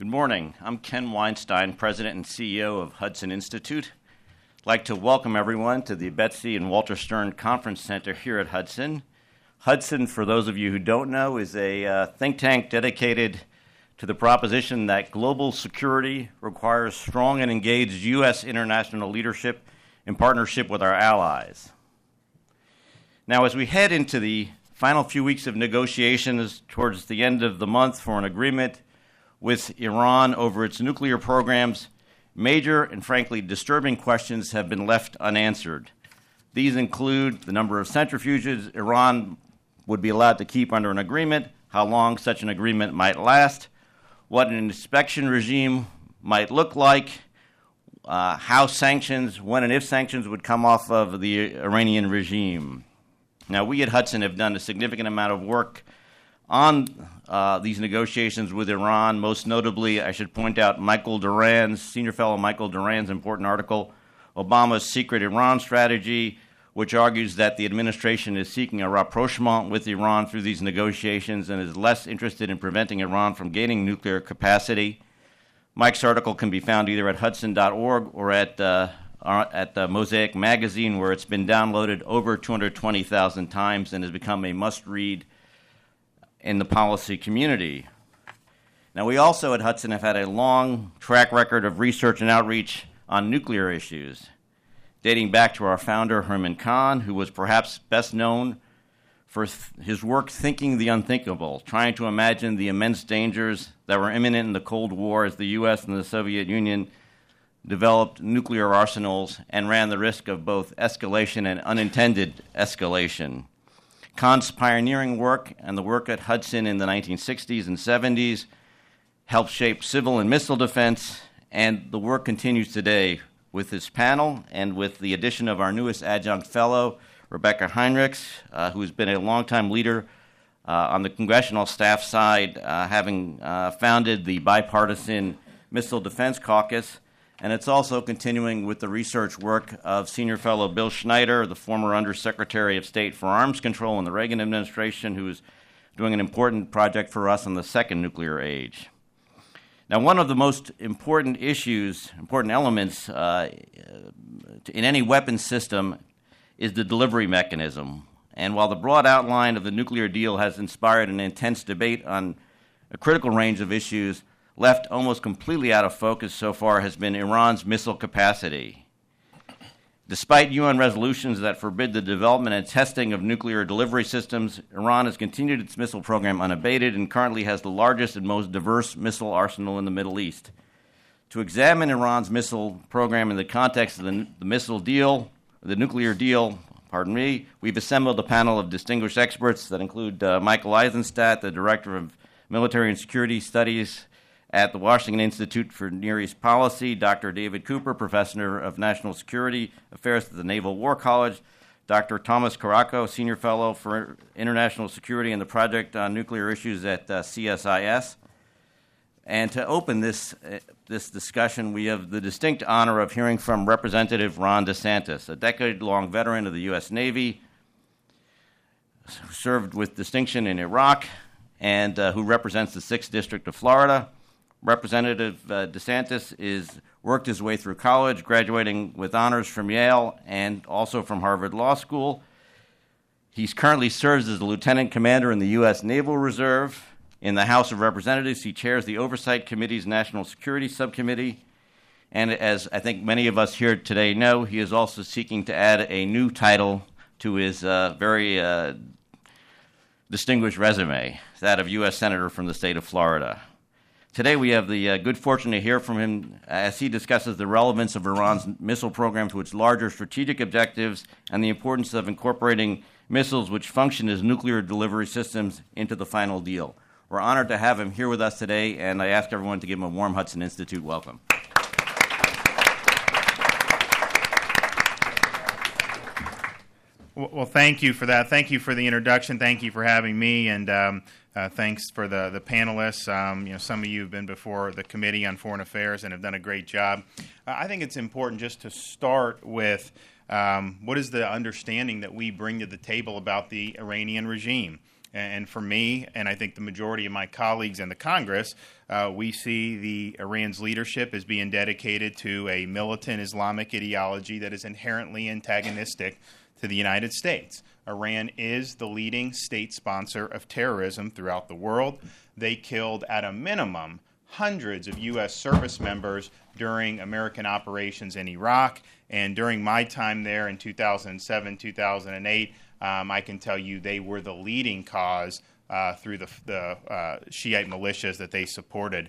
Good morning. I'm Ken Weinstein, President and CEO of Hudson Institute. I'd like to welcome everyone to the Betsy and Walter Stern Conference Center here at Hudson. Hudson, for those of you who don't know, is a uh, think tank dedicated to the proposition that global security requires strong and engaged U.S. international leadership in partnership with our allies. Now, as we head into the final few weeks of negotiations towards the end of the month for an agreement with Iran over its nuclear programs, major and frankly disturbing questions have been left unanswered. These include the number of centrifuges Iran would be allowed to keep under an agreement, how long such an agreement might last, what an inspection regime might look like, uh, how sanctions, when and if sanctions would come off of the Iranian regime. Now, we at Hudson have done a significant amount of work on uh, these negotiations with Iran. Most notably, I should point out Michael Doran's, senior fellow Michael Doran's important article, Obama's Secret Iran Strategy, which argues that the administration is seeking a rapprochement with Iran through these negotiations and is less interested in preventing Iran from gaining nuclear capacity. Mike's article can be found either at hudson.org or at, uh, at uh, Mosaic Magazine, where it's been downloaded over 220,000 times and has become a must read in the policy community. Now, we also at Hudson have had a long track record of research and outreach on nuclear issues dating back to our founder, Herman Kahn, who was perhaps best known for th- his work thinking the unthinkable, trying to imagine the immense dangers that were imminent in the Cold War as the U.S. and the Soviet Union developed nuclear arsenals and ran the risk of both escalation and unintended escalation. Kahn's pioneering work and the work at Hudson in the 1960s and 70s helped shape civil and missile defense, and the work continues today with this panel and with the addition of our newest adjunct fellow, Rebecca Heinrichs, uh, who's been a longtime leader uh, on the congressional staff side, uh, having uh, founded the Bipartisan Missile Defense Caucus. And it's also continuing with the research work of Senior Fellow Bill Schneider, the former Undersecretary of State for Arms Control in the Reagan administration, who's doing an important project for us on the second nuclear age. Now, one of the most important issues, important elements uh, in any weapon system is the delivery mechanism. And while the broad outline of the nuclear deal has inspired an intense debate on a critical range of issues, left almost completely out of focus so far has been Iran's missile capacity. Despite UN resolutions that forbid the development and testing of nuclear delivery systems, Iran has continued its missile program unabated and currently has the largest and most diverse missile arsenal in the Middle East. To examine Iran's missile program in the context of the, the missile deal, the nuclear deal, pardon me, we've assembled a panel of distinguished experts that include uh, Michael Eisenstadt, the Director of Military and Security Studies at the Washington Institute for Near East Policy, Dr. David Cooper, Professor of National Security Affairs at the Naval War College, Dr. Thomas Karako, Senior Fellow for International Security and the Project on Nuclear Issues at uh, CSIS. And to open this, uh, this discussion, we have the distinct honor of hearing from Representative Ron DeSantis, a decade long veteran of the U.S. Navy, who served with distinction in Iraq, and uh, who represents the 6th District of Florida. Representative uh, DeSantis is worked his way through college, graduating with honors from Yale and also from Harvard Law School. He currently serves as a lieutenant commander in the U.S. Naval Reserve. In the House of Representatives, he chairs the Oversight Committee's National Security Subcommittee. And as I think many of us here today know, he is also seeking to add a new title to his uh, very uh, distinguished resume, that of U.S. Senator from the state of Florida. Today, we have the uh, good fortune to hear from him as he discusses the relevance of Iran's missile program to its larger strategic objectives and the importance of incorporating missiles which function as nuclear delivery systems into the final deal. We're honored to have him here with us today, and I ask everyone to give him a warm Hudson Institute welcome. Well, thank you for that. Thank you for the introduction. Thank you for having me, and um, uh, thanks for the the panelists. Um, you know, some of you have been before the Committee on Foreign Affairs and have done a great job. Uh, I think it's important just to start with um, what is the understanding that we bring to the table about the Iranian regime. And for me, and I think the majority of my colleagues in the Congress, uh, we see the Iran's leadership as being dedicated to a militant Islamic ideology that is inherently antagonistic to the United States. Iran is the leading state sponsor of terrorism throughout the world. They killed, at a minimum, hundreds of U.S. service members during American operations in Iraq. And during my time there in 2007, 2008, um, I can tell you they were the leading cause uh, through the, the uh, Shiite militias that they supported.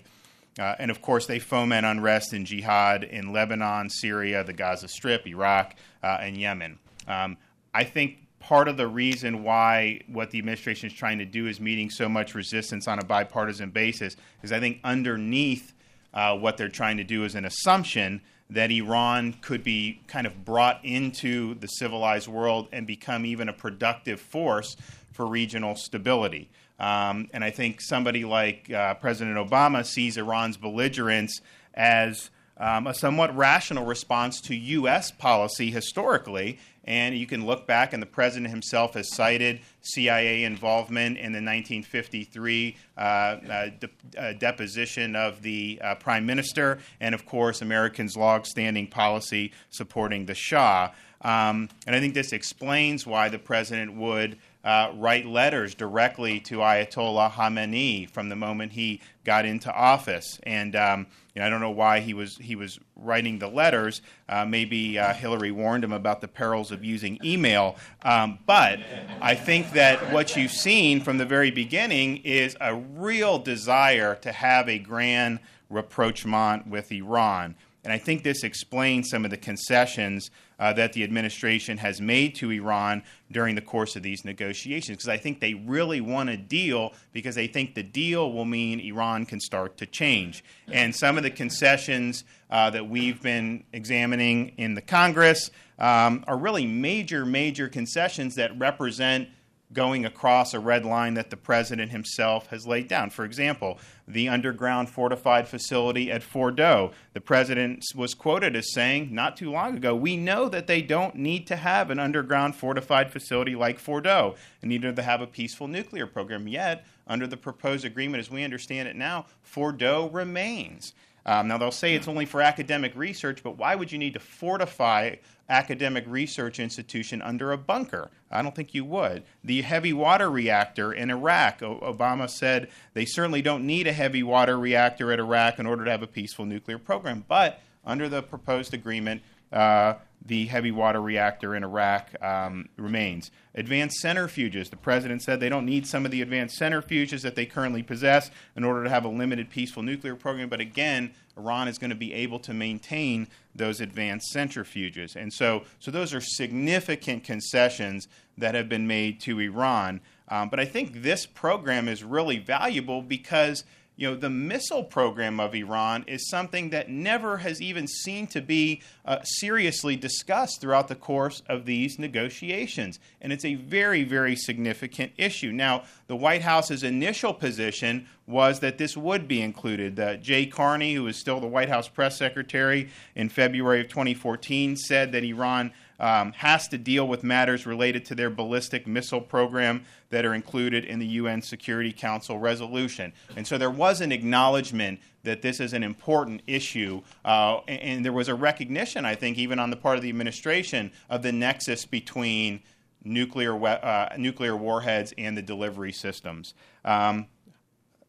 Uh, and of course, they foment unrest and jihad in Lebanon, Syria, the Gaza Strip, Iraq, uh, and Yemen. Um, I think part of the reason why what the administration is trying to do is meeting so much resistance on a bipartisan basis is I think underneath uh, what they're trying to do is an assumption that Iran could be kind of brought into the civilized world and become even a productive force for regional stability. Um, and I think somebody like uh, President Obama sees Iran's belligerence as um, a somewhat rational response to U.S. policy historically. And you can look back, and the president himself has cited CIA involvement in the 1953 uh, uh, de- uh, deposition of the uh, prime minister, and of course, Americans' long-standing policy supporting the Shah. Um, and I think this explains why the president would uh, write letters directly to Ayatollah Khamenei from the moment he got into office. And um, you know, I don't know why he was he was writing the letters. Uh, maybe uh, Hillary warned him about the perils of using email. Um, but I think that what you've seen from the very beginning is a real desire to have a grand rapprochement with Iran. And I think this explains some of the concessions uh, that the administration has made to Iran during the course of these negotiations, because I think they really want a deal because they think the deal will mean Iran can start to change. And some of the concessions uh, that we've been examining in the Congress um, are really major, major concessions that represent going across a red line that the president himself has laid down. For example, the underground fortified facility at Fordo. The president was quoted as saying not too long ago, We know that they don't need to have an underground fortified facility like Fordo, and neither do they have a peaceful nuclear program. Yet, under the proposed agreement as we understand it now, Fordo remains. Um, now, they'll say it's only for academic research, but why would you need to fortify academic research institution under a bunker? I don't think you would. The heavy water reactor in Arak, Obama said they certainly don't need a heavy water reactor at Arak in order to have a peaceful nuclear program. But under the proposed agreement, uh, the heavy water reactor in Arak um, remains. Advanced centrifuges. The president said they don't need some of the advanced centrifuges that they currently possess in order to have a limited peaceful nuclear program. But again, Iran is going to be able to maintain those advanced centrifuges. And so, so those are significant concessions that have been made to Iran. Um, but I think this program is really valuable because you know, the missile program of Iran is something that never has even seemed to be uh, seriously discussed throughout the course of these negotiations. And it's a very, very significant issue. Now, the White House's initial position was that this would be included. Uh, Jay Carney, who is still the White House press secretary in February of 2014, said that Iran um, has to deal with matters related to their ballistic missile program that are included in the UN Security Council resolution. And so there was an acknowledgement that this is an important issue, uh, and, and, there was a recognition, I think, even on the part of the administration, of the nexus between nuclear, uh, nuclear warheads and the delivery systems. Um,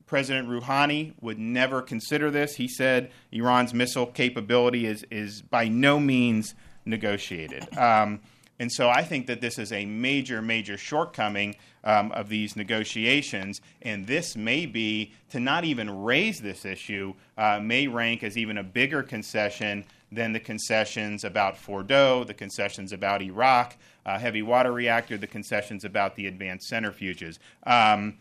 President Rouhani would never consider this. He said Iran's missile capability is, is by no means negotiated. Um, and so I think that this is a major, major shortcoming um, of these negotiations. And this may be, to not even raise this issue, uh, may rank as even a bigger concession than the concessions about Fordo, the concessions about Arak, uh, heavy water reactor, the concessions about the advanced centrifuges. Um,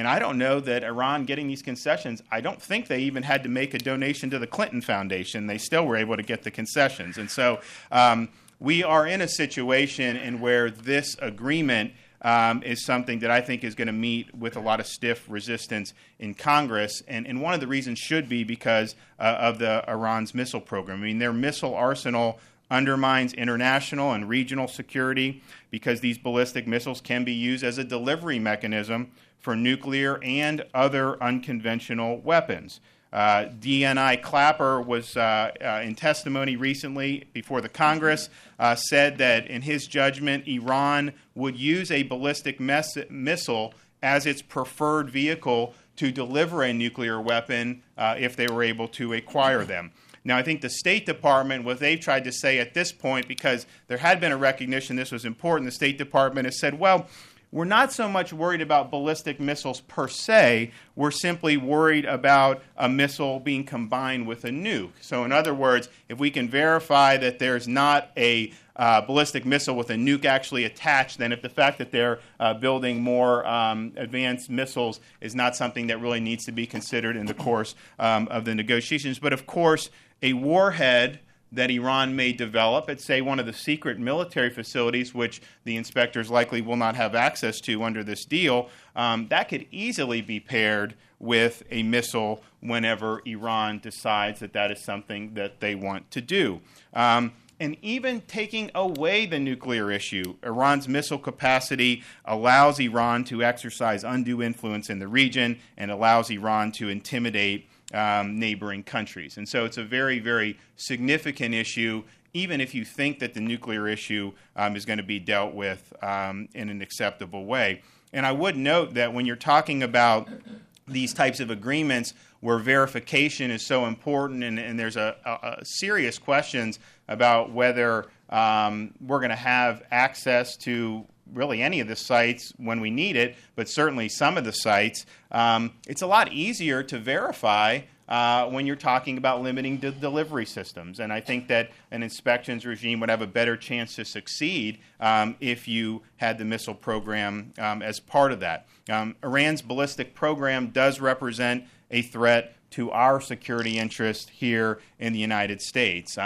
and I don't know that Iran getting these concessions, I don't think they even had to make a donation to the Clinton Foundation. They still were able to get the concessions. And so um, we are in a situation in where this agreement um, is something that I think is going to meet with a lot of stiff resistance in Congress. And, and one of the reasons should be because uh, of the Iran's missile program. I mean, their missile arsenal undermines international and regional security because these ballistic missiles can be used as a delivery mechanism for nuclear and other unconventional weapons. Uh, DNI Clapper was uh, uh, in testimony recently before the Congress, uh, said that in his judgment, Iran would use a ballistic mes- missile as its preferred vehicle to deliver a nuclear weapon uh, if they were able to acquire them. Now, I think the State Department, what they've tried to say at this point, because there had been a recognition this was important, the State Department has said, well, we're not so much worried about ballistic missiles per se. We're simply worried about a missile being combined with a nuke. So, in other words, if we can verify that there's not a uh, ballistic missile with a nuke actually attached, then if the fact that they're uh, building more um, advanced missiles is not something that really needs to be considered in the course um, of the negotiations. But of course, a warhead that Iran may develop at, say, one of the secret military facilities, which the inspectors likely will not have access to under this deal, um, that could easily be paired with a missile whenever Iran decides that that is something that they want to do. Um, and even taking away the nuclear issue, Iran's missile capacity allows Iran to exercise undue influence in the region and allows Iran to intimidate um, neighboring countries. And so it's a very, very significant issue, even if you think that the nuclear issue um, is going to be dealt with um, in an acceptable way. And I would note that when you're talking about these types of agreements where verification is so important and, and there's a, a, a, serious questions about whether um, we're going to have access to really any of the sites when we need it, but certainly some of the sites, um, it's a lot easier to verify uh, when you're talking about limiting de- delivery systems. And I think that an inspections regime would have a better chance to succeed um, if you had the missile program um, as part of that. Um, Iran's ballistic program does represent a threat to our security interest here in the United States.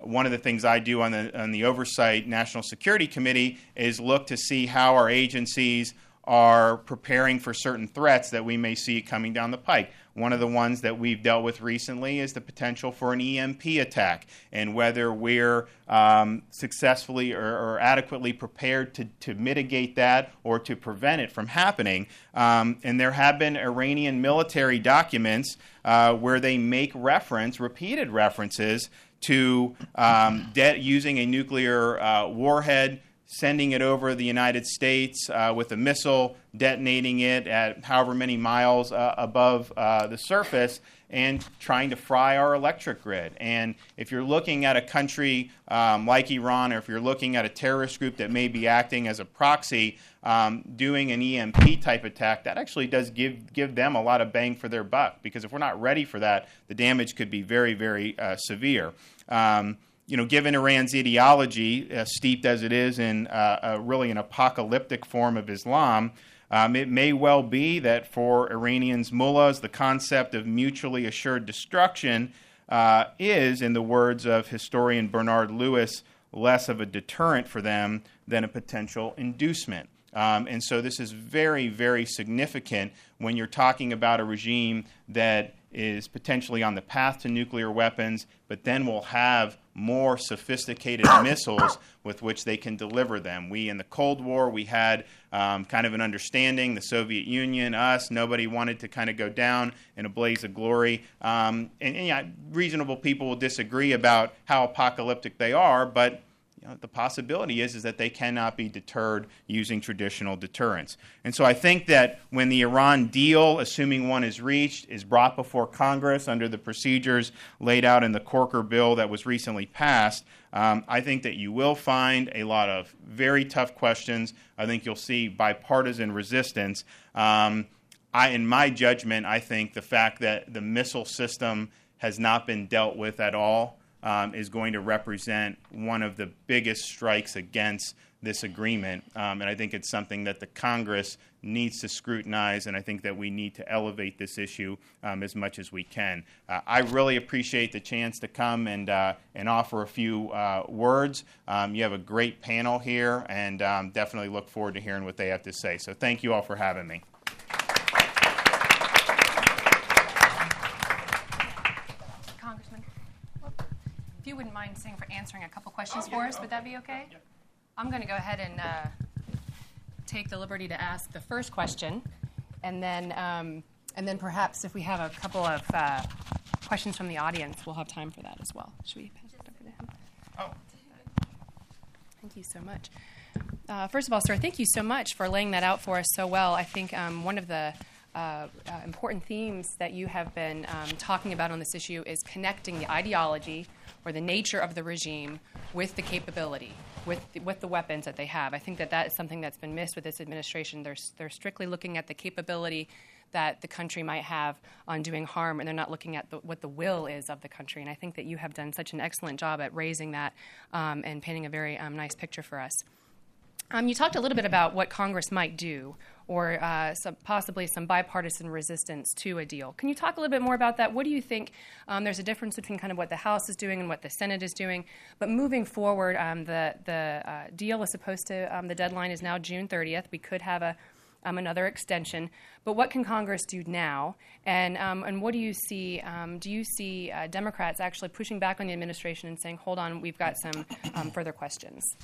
One of the things I do on the on the oversight national security committee is look to see how our agencies are preparing for certain threats that we may see coming down the pike. One of the ones that we've dealt with recently is the potential for an EMP attack, and whether we're um, successfully or, or, adequately prepared to, to mitigate that or to prevent it from happening. Um, and there have been Iranian military documents uh, where they make reference, repeated references, to um, de- using a nuclear uh, warhead, sending it over the United States uh, with a missile, detonating it at however many miles uh, above uh, the surface, and trying to fry our electric grid. And if you're looking at a country um, like Iran, or if you're looking at a terrorist group that may be acting as a proxy, um, doing an EMP type attack, that actually does give give them a lot of bang for their buck. Because if we're not ready for that, the damage could be very, very uh, severe. Um, you know, given Iran's ideology, uh, steeped as it is in uh, really an apocalyptic form of Islam, um, it may well be that for Iranians, mullahs, the concept of mutually assured destruction uh, is, in the words of historian Bernard Lewis, less of a deterrent for them than a potential inducement. Um, and so this is very, very significant when you're talking about a regime that is potentially on the path to nuclear weapons, but then will have more sophisticated missiles with which they can deliver them. We, in the Cold War, we had um, kind of an understanding, the Soviet Union, us, nobody wanted to kind of go down in a blaze of glory. Um, and, and yeah, reasonable people will disagree about how apocalyptic they are, but you know, the possibility is, is that they cannot be deterred using traditional deterrence. And so I think that when the Iran deal, assuming one is reached, is brought before Congress under the procedures laid out in the Corker bill that was recently passed, um, I think that you will find a lot of very tough questions. I think you'll see bipartisan resistance. Um, I, in my judgment, I think the fact that the missile system has not been dealt with at all um, is going to represent one of the biggest strikes against this agreement. Um, and I think it's something that the Congress needs to scrutinize, and I think that we need to elevate this issue um, as much as we can. Uh, I really appreciate the chance to come and, uh, and offer a few uh, words. Um, you have a great panel here, and um, definitely look forward to hearing what they have to say. So thank you all for having me. If you wouldn't mind staying for answering a couple questions for us, would that be okay? I'm going to go ahead and uh, take the liberty to ask the first question, and then um, and then perhaps if we have a couple of uh, questions from the audience, we'll have time for that as well. Should we pass it over to him? Oh, Thank you so much. Uh, first of all, sir, thank you so much for laying that out for us so well. I think um, one of the uh, uh, important themes that you have been um, talking about on this issue is connecting the ideology or the nature of the regime with the capability, with the, with the weapons that they have. I think that that is something that's been missed with this administration. They're, they're strictly looking at the capability that the country might have on doing harm, and they're not looking at the, what the will is of the country. And I think that you have done such an excellent job at raising that um, and painting a very um, nice picture for us. Um, you talked a little bit about what Congress might do, or uh, some, possibly some bipartisan resistance to a deal. Can you talk a little bit more about that? What do you think? Um, there's a difference between kind of what the House is doing and what the Senate is doing. But moving forward, um, the the uh, deal is supposed to. Um, the deadline is now June 30th. We could have a um, another extension. But what can Congress do now? And, um, and what do you see? Um, do you see uh, Democrats actually pushing back on the administration and saying, hold on, we've got some further questions?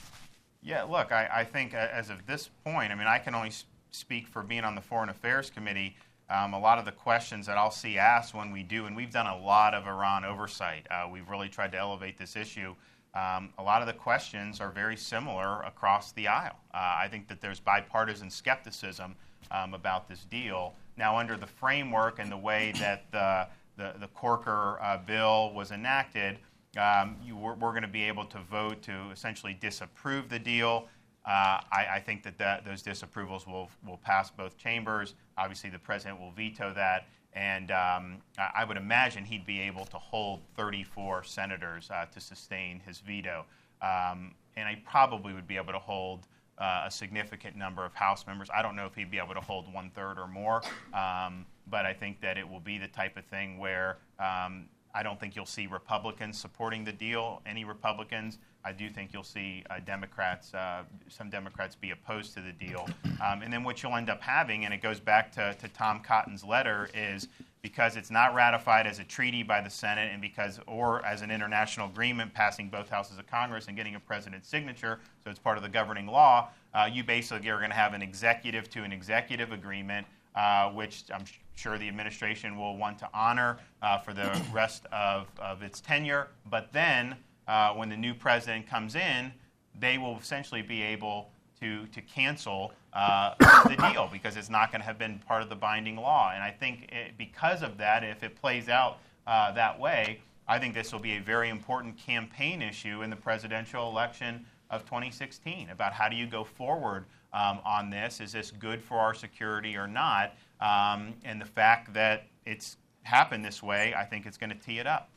Yeah, look, I, I think as of this point, I mean, I can only speak for being on the Foreign Affairs Committee. Um, a lot of the questions that I'll see asked when we do, and we've done a lot of Iran oversight. Uh, we've really tried to elevate this issue. Um, a lot of the questions are very similar across the aisle. Uh, I think that there's bipartisan skepticism um, about this deal. Now, under the framework and the way that the, the, the Corker uh, bill was enacted, um, you, we're, we're going to be able to vote to essentially disapprove the deal. Uh, I, I, think that, that those disapprovals will, will pass both chambers. Obviously, the president will veto that. And um, I would imagine he'd be able to hold 34 senators uh, to sustain his veto. Um, and I probably would be able to hold uh, a significant number of House members. I don't know if he'd be able to hold one third or more, um, but I think that it will be the type of thing where um, I don't think you'll see Republicans supporting the deal, any Republicans. I do think you'll see uh, Democrats, uh, some Democrats be opposed to the deal. Um, and then what you'll end up having, and it goes back to, to Tom Cotton's letter, is because it's not ratified as a treaty by the Senate and because, or as an international agreement passing both houses of Congress and getting a president's signature, so it's part of the governing law, uh, you basically are going to have an executive to an executive agreement uh, which I'm sure the administration will want to honor uh, for the rest of, of its tenure. But then, uh, when the new president comes in, they will essentially be able to, to cancel uh, the deal because it's not going to have been part of the binding law. And I think it, because of that, if it plays out uh, that way, I think this will be a very important campaign issue in the presidential election of 2016 about how do you go forward um, on this. Is this good for our security or not? Um, and the fact that it's happened this way, I think it's going to tee it up.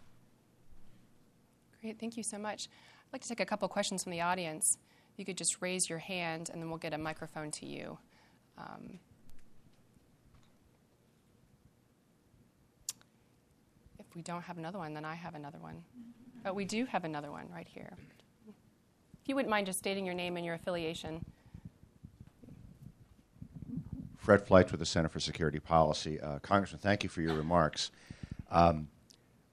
Great, thank you so much. I'd like to take a couple questions from the audience. You could just raise your hand, and then we'll get a microphone to you. Um, if we don't have another one, then I have another one. But we do have another one right here. If you wouldn't mind just stating your name and your affiliation. Fred Fleitz with the Center for Security Policy. Uh, Congressman, thank you for your remarks. Um,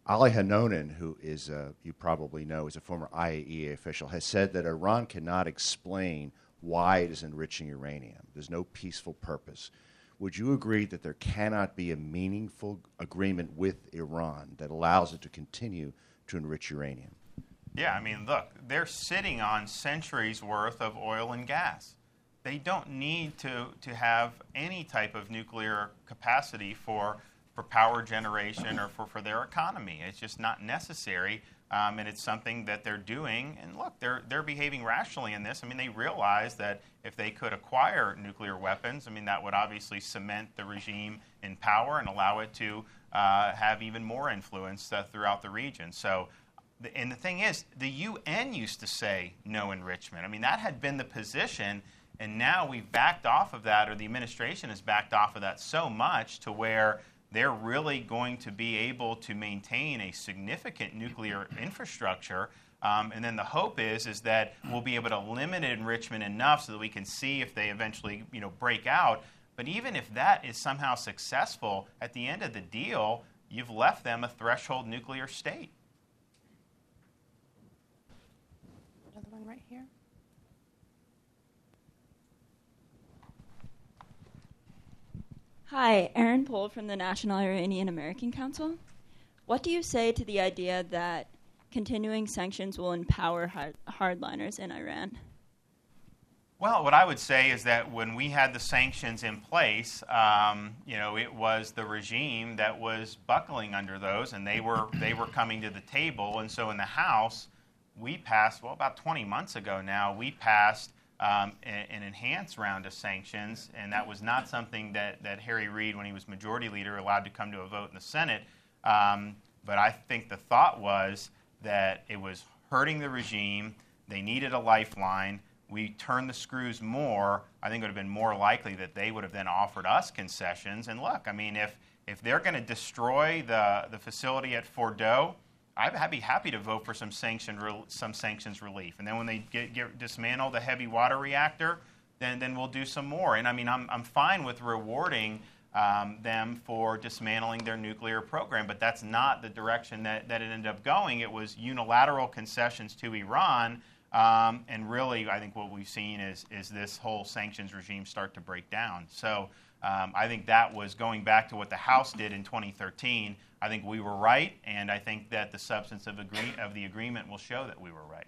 Olli Heinonen, who is, uh, you probably know, is a former IAEA official, has said that Iran cannot explain why it is enriching uranium. There's no peaceful purpose. Would you agree that there cannot be a meaningful agreement with Iran that allows it to continue to enrich uranium? Yeah, I mean, look, they're sitting on centuries worth of oil and gas they don't need to, to have any type of nuclear capacity for, for power generation or for, for their economy. It's just not necessary. Um, and it's something that they're doing. And look, they're, they're behaving rationally in this. I mean, they realize that if they could acquire nuclear weapons, I mean, that would obviously cement the regime in power and allow it to uh, have even more influence uh, throughout the region. So, and the thing is, the UN used to say no enrichment. I mean, that had been the position and now we've backed off of that, or the administration has backed off of that so much to where they're really going to be able to maintain a significant nuclear infrastructure. Um, and then the hope is is that we'll be able to limit enrichment enough so that we can see if they eventually you know break out. But even if that is somehow successful, at the end of the deal, you've left them a threshold nuclear state. one right here. Hi, Erin Pohl from the National Iranian American Council. What do you say to the idea that continuing sanctions will empower hard- hardliners in Iran? Well, what I would say is that when we had the sanctions in place, um, you know, it was the regime that was buckling under those, and they were they were coming to the table. And so in the House, we passed well about 20 months ago now. We passed um, an enhanced round of sanctions, and that was not something that that Harry Reid, when he was Majority Leader, allowed to come to a vote in the Senate. Um, but I think the thought was that it was hurting the regime. They needed a lifeline we turned the screws more, I think it would have been more likely that they would have then offered us concessions. And look, I mean, if if they're going to destroy the, the facility at Fordow, I'd, be happy to vote for some sanction some sanctions relief. And then when they get, get dismantle the heavy water reactor, then then we'll do some more. And I mean, I'm I'm fine with rewarding. Um, them for dismantling their nuclear program, but that's not the direction that, that it ended up going. It was unilateral concessions to Iran um, and really, I think what we've seen is, is this whole sanctions regime start to break down. So um, I think that was going back to what the House did in 2013. I think we were right, and I think that the substance of, agree- of the agreement will show that we were right.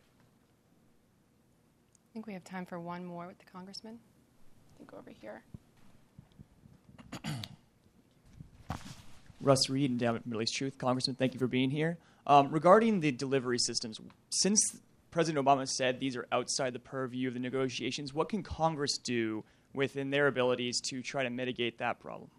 I think we have time for one more with the congressman. I think over here. Russ Reed, Endowment Middle East Truth. Congressman, thank you for being here. Um, regarding the delivery systems, since President Obama said these are outside the purview of the negotiations. What can Congress do within their abilities to try to mitigate that problem?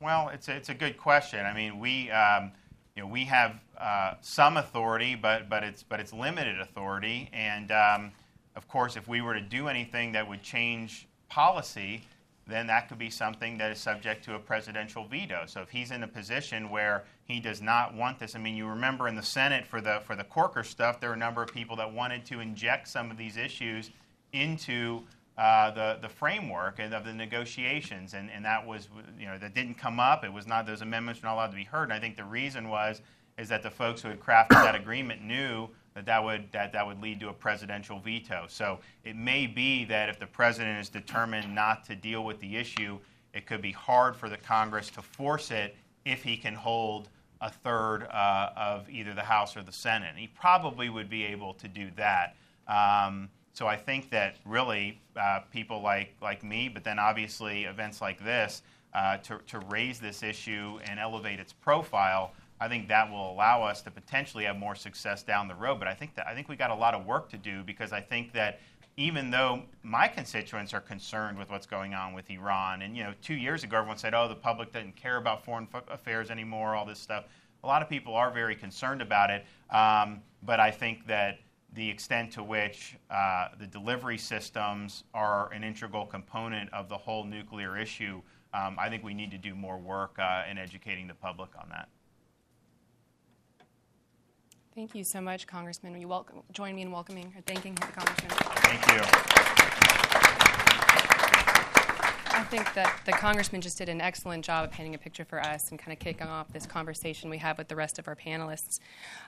Well, it's a, it's a good question. I mean, we um, you know we have uh, some authority, but but it's but it's limited authority. And um, of course, if we were to do anything that would change policy, then that could be something that is subject to a presidential veto. So if he's in a position where he does not want this, I mean, you remember in the Senate for the for the Corker stuff, there were a number of people that wanted to inject some of these issues into uh, the the framework of the negotiations, and, and that was you know that didn't come up. It was not those amendments were not allowed to be heard. And I think the reason was is that the folks who had crafted that agreement knew that that would that, that would lead to a presidential veto. So it may be that if the president is determined not to deal with the issue, it could be hard for the Congress to force it if he can hold a third uh, of either the House or the Senate. He probably would be able to do that. Um, so I think that really uh, people like like me, but then obviously events like this, uh, to to raise this issue and elevate its profile I think that will allow us to potentially have more success down the road. But I think that I think we got a lot of work to do because I think that even though my constituents are concerned with what's going on with Iran, and you know, two years ago everyone said, "Oh, the public doesn't care about foreign affairs anymore," all this stuff. A lot of people are very concerned about it, um, but I think that the extent to which uh, the delivery systems are an integral component of the whole nuclear issue, um, I think we need to do more work uh, in educating the public on that. Thank you so much, Congressman. Will you welcome, join me in welcoming or thanking the Congressman? Thank you. I think that the Congressman just did an excellent job of painting a picture for us and kind of kicking off this conversation we have with the rest of our panelists.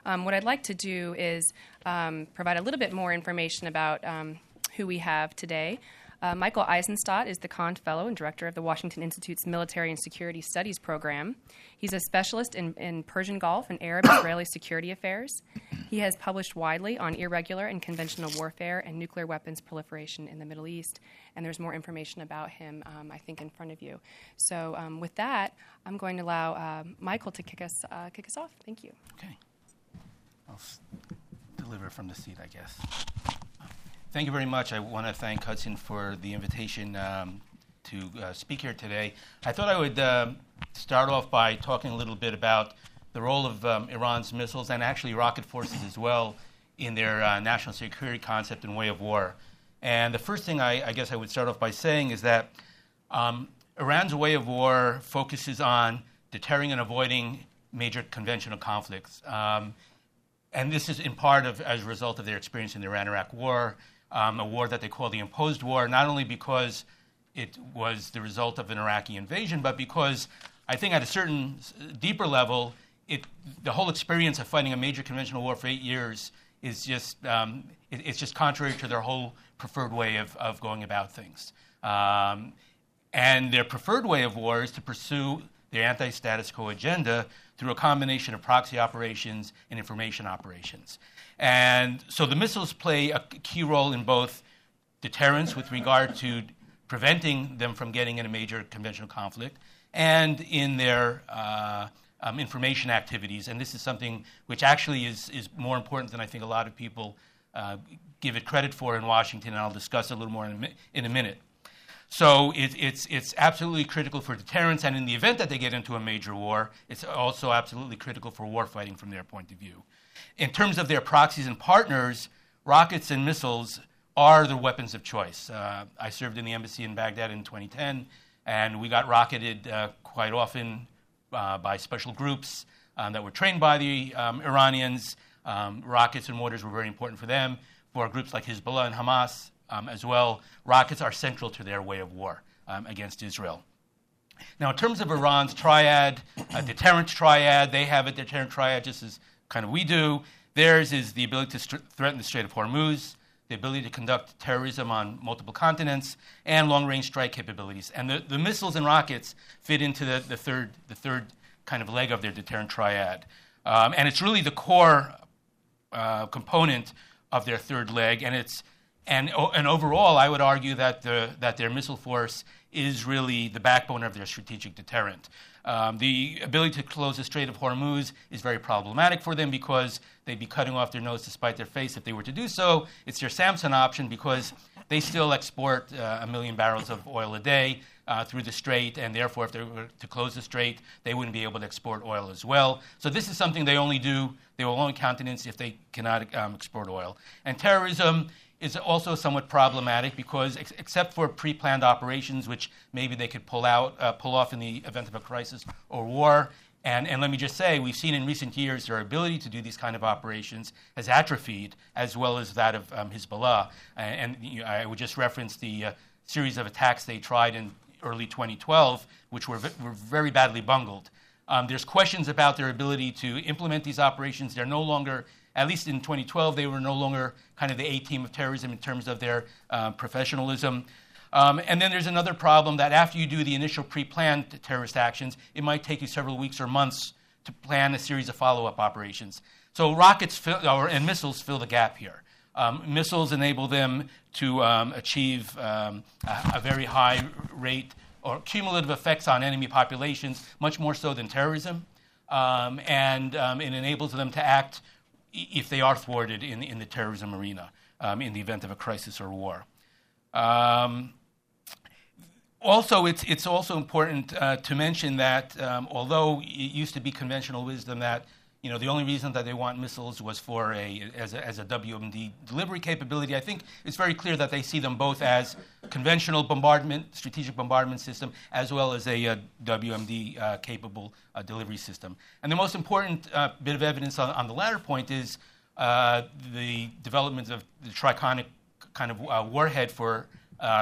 Um, what I'd like to do is um, provide a little bit more information about um, who we have today. Uh, Michael Eisenstadt is the Kahn Fellow and Director of the Washington Institute's Military and Security Studies Program. He's a specialist in, in Persian Gulf and Arab Israeli security affairs. He has published widely on irregular and conventional warfare and nuclear weapons proliferation in the Middle East. And there's more information about him, um, I think, in front of you. So, um, with that, I'm going to allow uh, Michael to kick us, uh, kick us off. Thank you. Okay. I'll s- deliver from the seat, I guess. Thank you very much. I want to thank Hudson for the invitation um, to uh, speak here today. I thought I would uh, start off by talking a little bit about the role of um, Iran's missiles and actually rocket forces as well in their uh, national security concept and way of war. And the first thing I, I guess I would start off by saying is that um, Iran's way of war focuses on deterring and avoiding major conventional conflicts. Um, and this is in part of, as a result of their experience in the Iran Iraq War um, a war that they call the imposed war, not only because it was the result of an Iraqi invasion, but because I think at a certain deeper level, it, the whole experience of fighting a major conventional war for eight years is just um, it, it's just contrary to their whole preferred way of, of going about things. Um, and their preferred way of war is to pursue their anti status quo agenda through a combination of proxy operations and information operations. And so the missiles play a key role in both deterrence with regard to preventing them from getting in a major conventional conflict and in their uh, um, information activities. And this is something which actually is, is more important than I think a lot of people uh, give it credit for in Washington, and I'll discuss a little more in a, in a minute. So it, it's, it's absolutely critical for deterrence, and in the event that they get into a major war, it's also absolutely critical for warfighting from their point of view. In terms of their proxies and partners, rockets and missiles are the weapons of choice. Uh, I served in the embassy in Baghdad in 2010, and we got rocketed uh, quite often uh, by special groups um, that were trained by the um, Iranians. Um, rockets and mortars were very important for them. For groups like Hezbollah and Hamas, um, as well. Rockets are central to their way of war um, against Israel. Now, in terms of Iran's triad, uh, deterrent triad, they have a deterrent triad just as kind of we do. Theirs is the ability to st- threaten the Strait of Hormuz, the ability to conduct terrorism on multiple continents, and long range strike capabilities. And the, the missiles and rockets fit into the, the, third, the third kind of leg of their deterrent triad. Um, and it's really the core uh, component of their third leg, and it's and, and overall, I would argue that, the, that their missile force is really the backbone of their strategic deterrent. Um, the ability to close the Strait of Hormuz is very problematic for them because they'd be cutting off their nose to spite their face if they were to do so. It's their Samson option because they still export uh, a million barrels of oil a day uh, through the strait, and therefore, if they were to close the strait, they wouldn't be able to export oil as well. So this is something they only do. They will only countenance if they cannot um, export oil. And terrorism is also somewhat problematic because, ex- except for pre-planned operations, which maybe they could pull out, uh, pull off in the event of a crisis or war. And, and let me just say, we've seen in recent years their ability to do these kind of operations has atrophied, as well as that of um, Hezbollah. And, and you know, I would just reference the uh, series of attacks they tried in early 2012, which were, v- were very badly bungled. Um, there's questions about their ability to implement these operations. They're no longer at least in 2012, they were no longer kind of the A team of terrorism in terms of their uh, professionalism. Um, and then there's another problem that after you do the initial pre planned terrorist actions, it might take you several weeks or months to plan a series of follow up operations. So rockets fill, or, and missiles fill the gap here. Um, missiles enable them to um, achieve um, a, a, very high rate or cumulative effects on enemy populations, much more so than terrorism. Um, and um, it enables them to act if they are thwarted in, in the terrorism arena um, in the event of a crisis or war. Um, also, it's, it's also important uh, to mention that um, although it used to be conventional wisdom that you know, the only reason that they want missiles was for a as, a as a WMD delivery capability. I think it's very clear that they see them both as conventional bombardment, strategic bombardment system, as well as a, WMD uh, capable uh, delivery system. And the most important uh, bit of evidence on, on the latter point is uh, the development of the triconic kind of uh, warhead for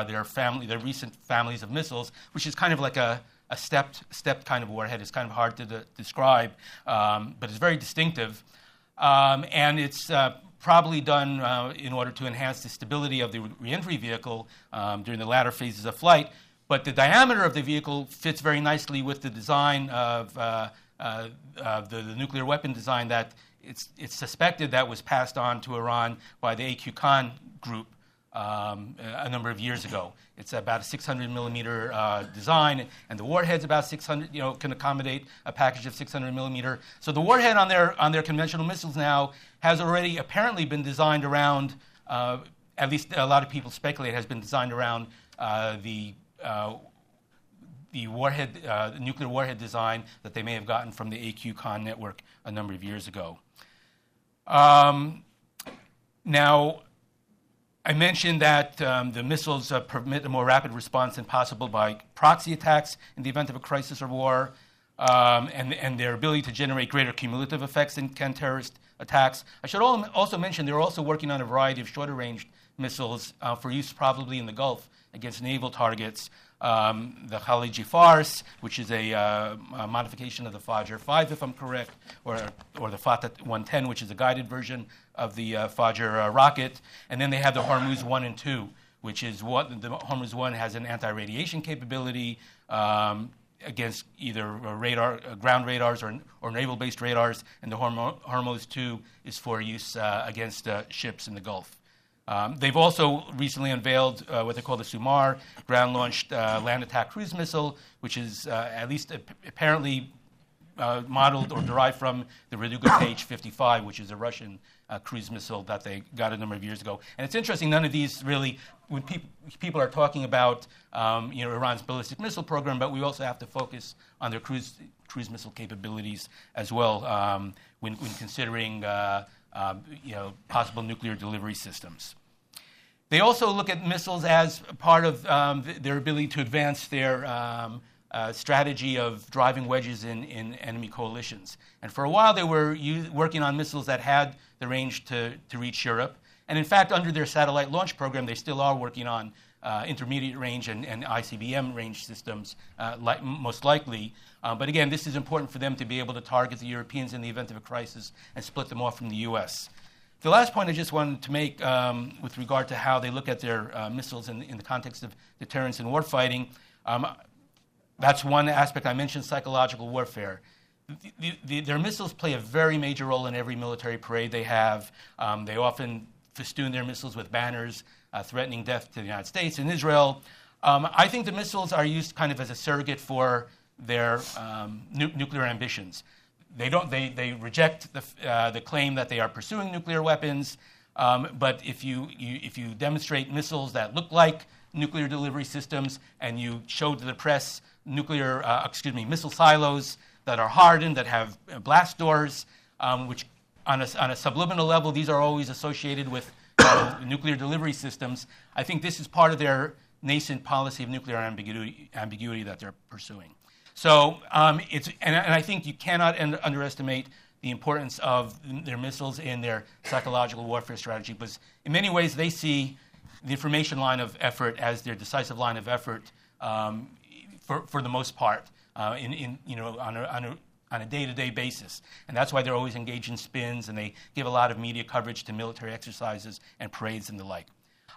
their family, their recent families of missiles, which is kind of like a a stepped, stepped kind of warhead. It's kind of hard to de- describe, um, but it's very distinctive. Um, and it's uh, probably done uh, in order to enhance the stability of the reentry vehicle um, during the latter phases of flight. But the diameter of the vehicle fits very nicely with the design of, uh, uh the, the, nuclear weapon design that it's, it's suspected that was passed on to Iran by the AQ Khan group um, a number of years ago. It's about a 600 millimeter uh, design, and the warhead's about 600. You know, can accommodate a package of 600 millimeter. So the warhead on their on their conventional missiles now has already apparently been designed around. Uh, at least a lot of people speculate has been designed around uh, the uh, the warhead, uh, the nuclear warhead design that they may have gotten from the AQ Khan network a number of years ago. Um, now, I mentioned that um, the missiles uh, permit a more rapid response than possible by proxy attacks in the event of a crisis or war, um, and, and, their ability to generate greater cumulative effects than can terrorist attacks. I should also mention they're also working on a variety of shorter range missiles uh, for use probably in the Gulf against naval targets. Um, the Khaliji Fars, which is a, uh, a, modification of the Fajr 5, if I'm correct, or, or the Fateh 110, which is a guided version of the uh, Fajr uh, rocket. And then they have the Hormuz 1 and 2, which is what the Hormuz 1 has an anti radiation capability. Um, against either radar, uh, ground radars or, or naval-based radars, and the Hormuz 2 is for use uh, against uh, ships in the Gulf. Um, they've also recently unveiled uh, what they call the SUMAR, ground launched uh, land attack cruise missile, which is uh, at least apparently uh, modeled or derived from the Raduga KH 55, which is a Russian uh, cruise missile that they got a number of years ago. And it's interesting, none of these really, when peop- people are talking about um, you know, Iran's ballistic missile program, but we also have to focus on their cruise, cruise missile capabilities as well um, when, when, considering um, you know, possible nuclear delivery systems. They also look at missiles as part of um, their ability to advance their um, uh, strategy of driving wedges in, in, enemy coalitions. And for a while, they were working on missiles that had the range to, to reach Europe. And in fact, under their satellite launch program, they still are working on uh, intermediate range and, and, ICBM range systems, uh, li- most likely. Uh, but again, this is important for them to be able to target the Europeans in the event of a crisis and split them off from the U.S. The last point I just wanted to make um, with regard to how they look at their uh, missiles in, in, the context of deterrence and warfighting, um, that's one aspect I mentioned psychological warfare. The, the, their missiles play a very major role in every military parade they have. Um, they often festoon their missiles with banners uh, threatening death to the United States and Israel. Um, I think the missiles are used kind of as a surrogate for their um, nu- nuclear ambitions. They, don't, they, they reject the, uh, the claim that they are pursuing nuclear weapons, um, but if you, you, if you demonstrate missiles that look like nuclear delivery systems and you show to the press nuclear, uh, excuse me, missile silos that are hardened, that have blast doors, um, which on a, on a, subliminal level, these are always associated with uh, nuclear delivery systems. I think this is part of their nascent policy of nuclear ambiguity, ambiguity that they're pursuing. So um, it's, and, and, I think you cannot underestimate the importance of their missiles in their psychological warfare strategy, because in many ways they see the information line of effort as their decisive line of effort um, for, for the most part, uh, in, in, you know, on a, on a on a day-to-day basis. And that's why they're always engaged in spins and they give a lot of media coverage to military exercises and parades and the like.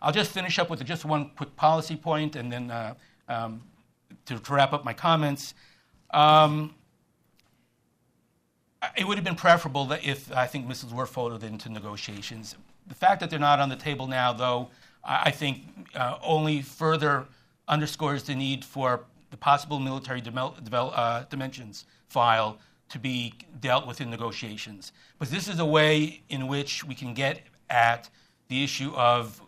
I'll just finish up with just one quick policy point and then uh, um, to, to, wrap up my comments. Um, it would have been preferable that if I think missiles were folded into negotiations. The fact that they're not on the table now, though, I think uh, only further underscores the need for the possible military uh, dimensions file to be dealt with in negotiations. But this is a way in which we can get at the issue of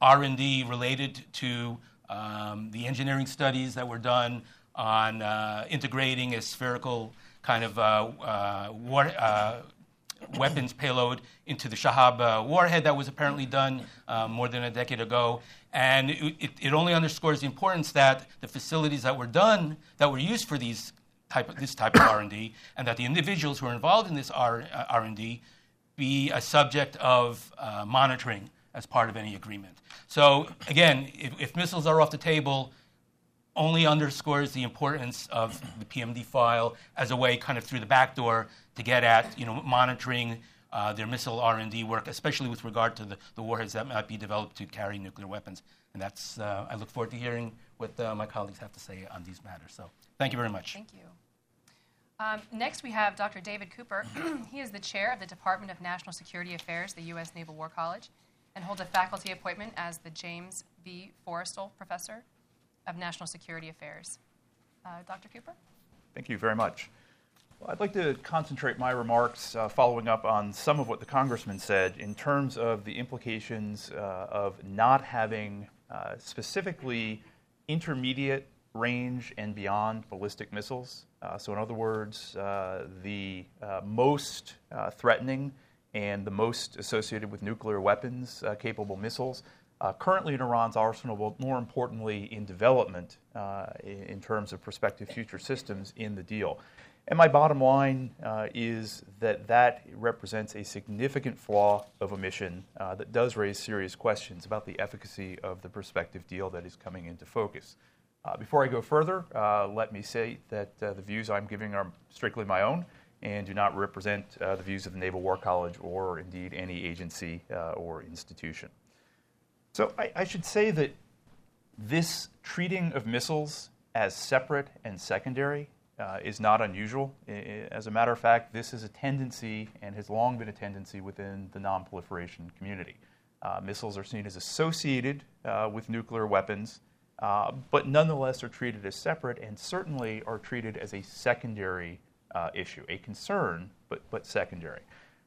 R&D related to um, the engineering studies that were done on uh, integrating a spherical kind of uh, uh, war, uh, weapons payload into the Shahab uh, warhead that was apparently done uh, more than a decade ago. And it, it, only underscores the importance that the facilities that were done, that were used for these type of, this type of R&D, and that the individuals who are involved in this R, R&D be a subject of monitoring as part of any agreement. So again, if, if missiles are off the table, only underscores the importance of the PMD file as a way, kind of through the back door, to get at you know monitoring uh, their missile R&D work, especially with regard to the, the, warheads that might be developed to carry nuclear weapons. And that's uh, I look forward to hearing what uh, my colleagues have to say on these matters. So thank you very much. Thank you. Um, next, we have Dr. David Cooper. he is the chair of the Department of National Security Affairs, the U.S. Naval War College, and holds a faculty appointment as the James B. Forrestal Professor of National Security Affairs. Uh, Dr. Cooper? Thank you very much. Well, I'd like to concentrate my remarks uh, following up on some of what the Congressman said in terms of the implications uh, of not having uh, specifically intermediate range and beyond ballistic missiles. Uh, so, in other words, uh, the most threatening and the most associated with nuclear weapons capable missiles uh, currently in Iran's arsenal, but more importantly in development uh, in terms of prospective future systems in the deal. And my bottom line uh, is that that represents a significant flaw of omission uh, that does raise serious questions about the efficacy of the prospective deal that is coming into focus. Uh, before I go further, uh, let me say that uh, the views I'm giving are strictly my own and do not represent uh, the views of the Naval War College or indeed any agency uh, or institution. So I, I should say that this treating of missiles as separate and secondary uh, is not unusual. As a matter of fact, this is a tendency and has long been a tendency within the nonproliferation community. Uh, missiles are seen as associated uh, with nuclear weapons, uh, but nonetheless are treated as separate and certainly are treated as a secondary uh, issue, a concern, but, but secondary.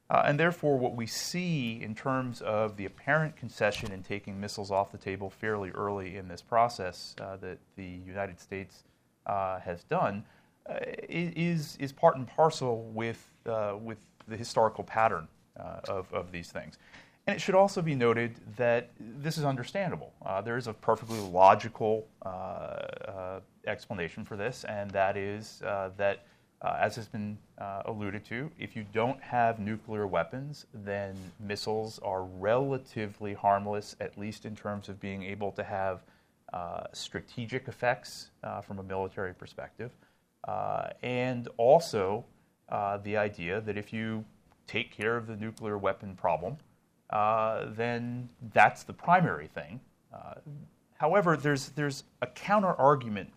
Uh, and therefore, what we see in terms of the apparent concession in taking missiles off the table fairly early in this process that the United States has done uh, is, is part and parcel with, uh, with the historical pattern uh, of, of these things. And it should also be noted that this is understandable. Uh, there is a perfectly logical uh, uh, explanation for this, and that is that, as has been alluded to, if you don't have nuclear weapons, then missiles are relatively harmless, at least in terms of being able to have strategic effects from a military perspective. Uh, and also uh, the idea that if you take care of the nuclear weapon problem, uh, then that's the primary thing. Uh, however, there's, there's a counter argument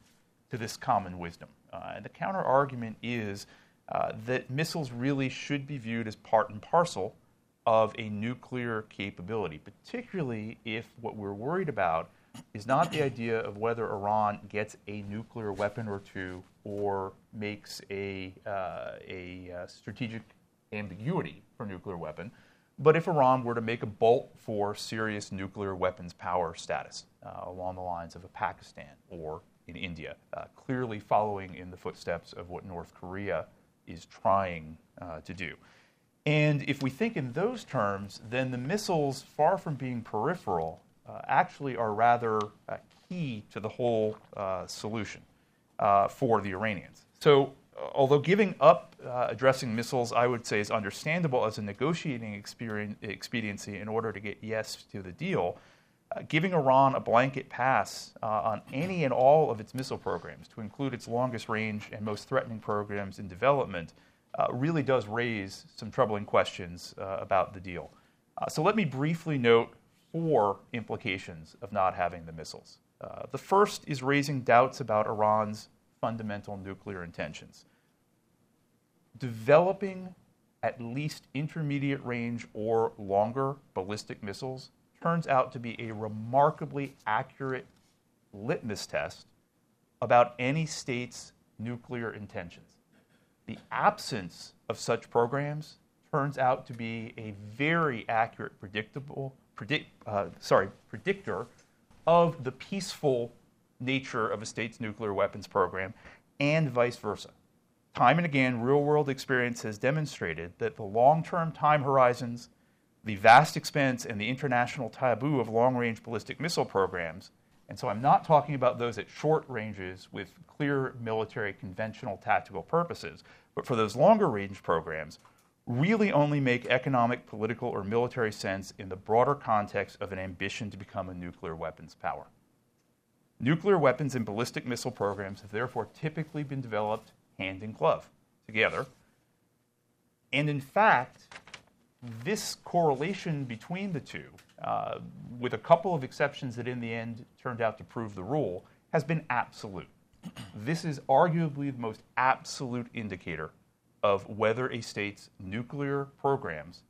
to this common wisdom. Uh, the counter argument is uh, that missiles really should be viewed as part and parcel of a nuclear capability, particularly if what we're worried about is not the idea of whether Iran gets a nuclear weapon or two or makes a, uh, a uh, strategic ambiguity for nuclear weapon, but if Iran were to make a bolt for serious nuclear weapons power status uh, along the lines of a Pakistan or in India, uh, clearly following in the footsteps of what North Korea is trying uh, to do. And if we think in those terms, then the missiles, far from being peripheral, uh, actually are rather uh, key to the whole uh, solution for the Iranians. So, although giving up addressing missiles, I would say, is understandable as a negotiating expediency in order to get yes to the deal, uh, giving Iran a blanket pass uh, on any and all of its missile programs, to include its longest range and most threatening programs in development, uh, really does raise some troubling questions about the deal. so let me briefly note four implications of not having the missiles. Uh, the first is raising doubts about Iran's fundamental nuclear intentions. Developing at least intermediate range or longer ballistic missiles turns out to be a remarkably accurate litmus test about any state's nuclear intentions. The absence of such programs turns out to be a very accurate predictable predict, uh, sorry, predictor of the peaceful nature of a state's nuclear weapons program and vice versa. Time and again, real world experience has demonstrated that the long term time horizons, the vast expense, and the international taboo of long range ballistic missile programs, and so I'm not talking about those at short ranges with clear military conventional tactical purposes, but for those longer range programs, really only make economic, political, or military sense in the broader context of an ambition to become a nuclear weapons power. Nuclear weapons and ballistic missile programs have therefore typically been developed hand in glove together. And in fact, this correlation between the two, uh, with a couple of exceptions that in the end turned out to prove the rule, has been absolute. This is arguably the most absolute indicator of whether a state's nuclear programs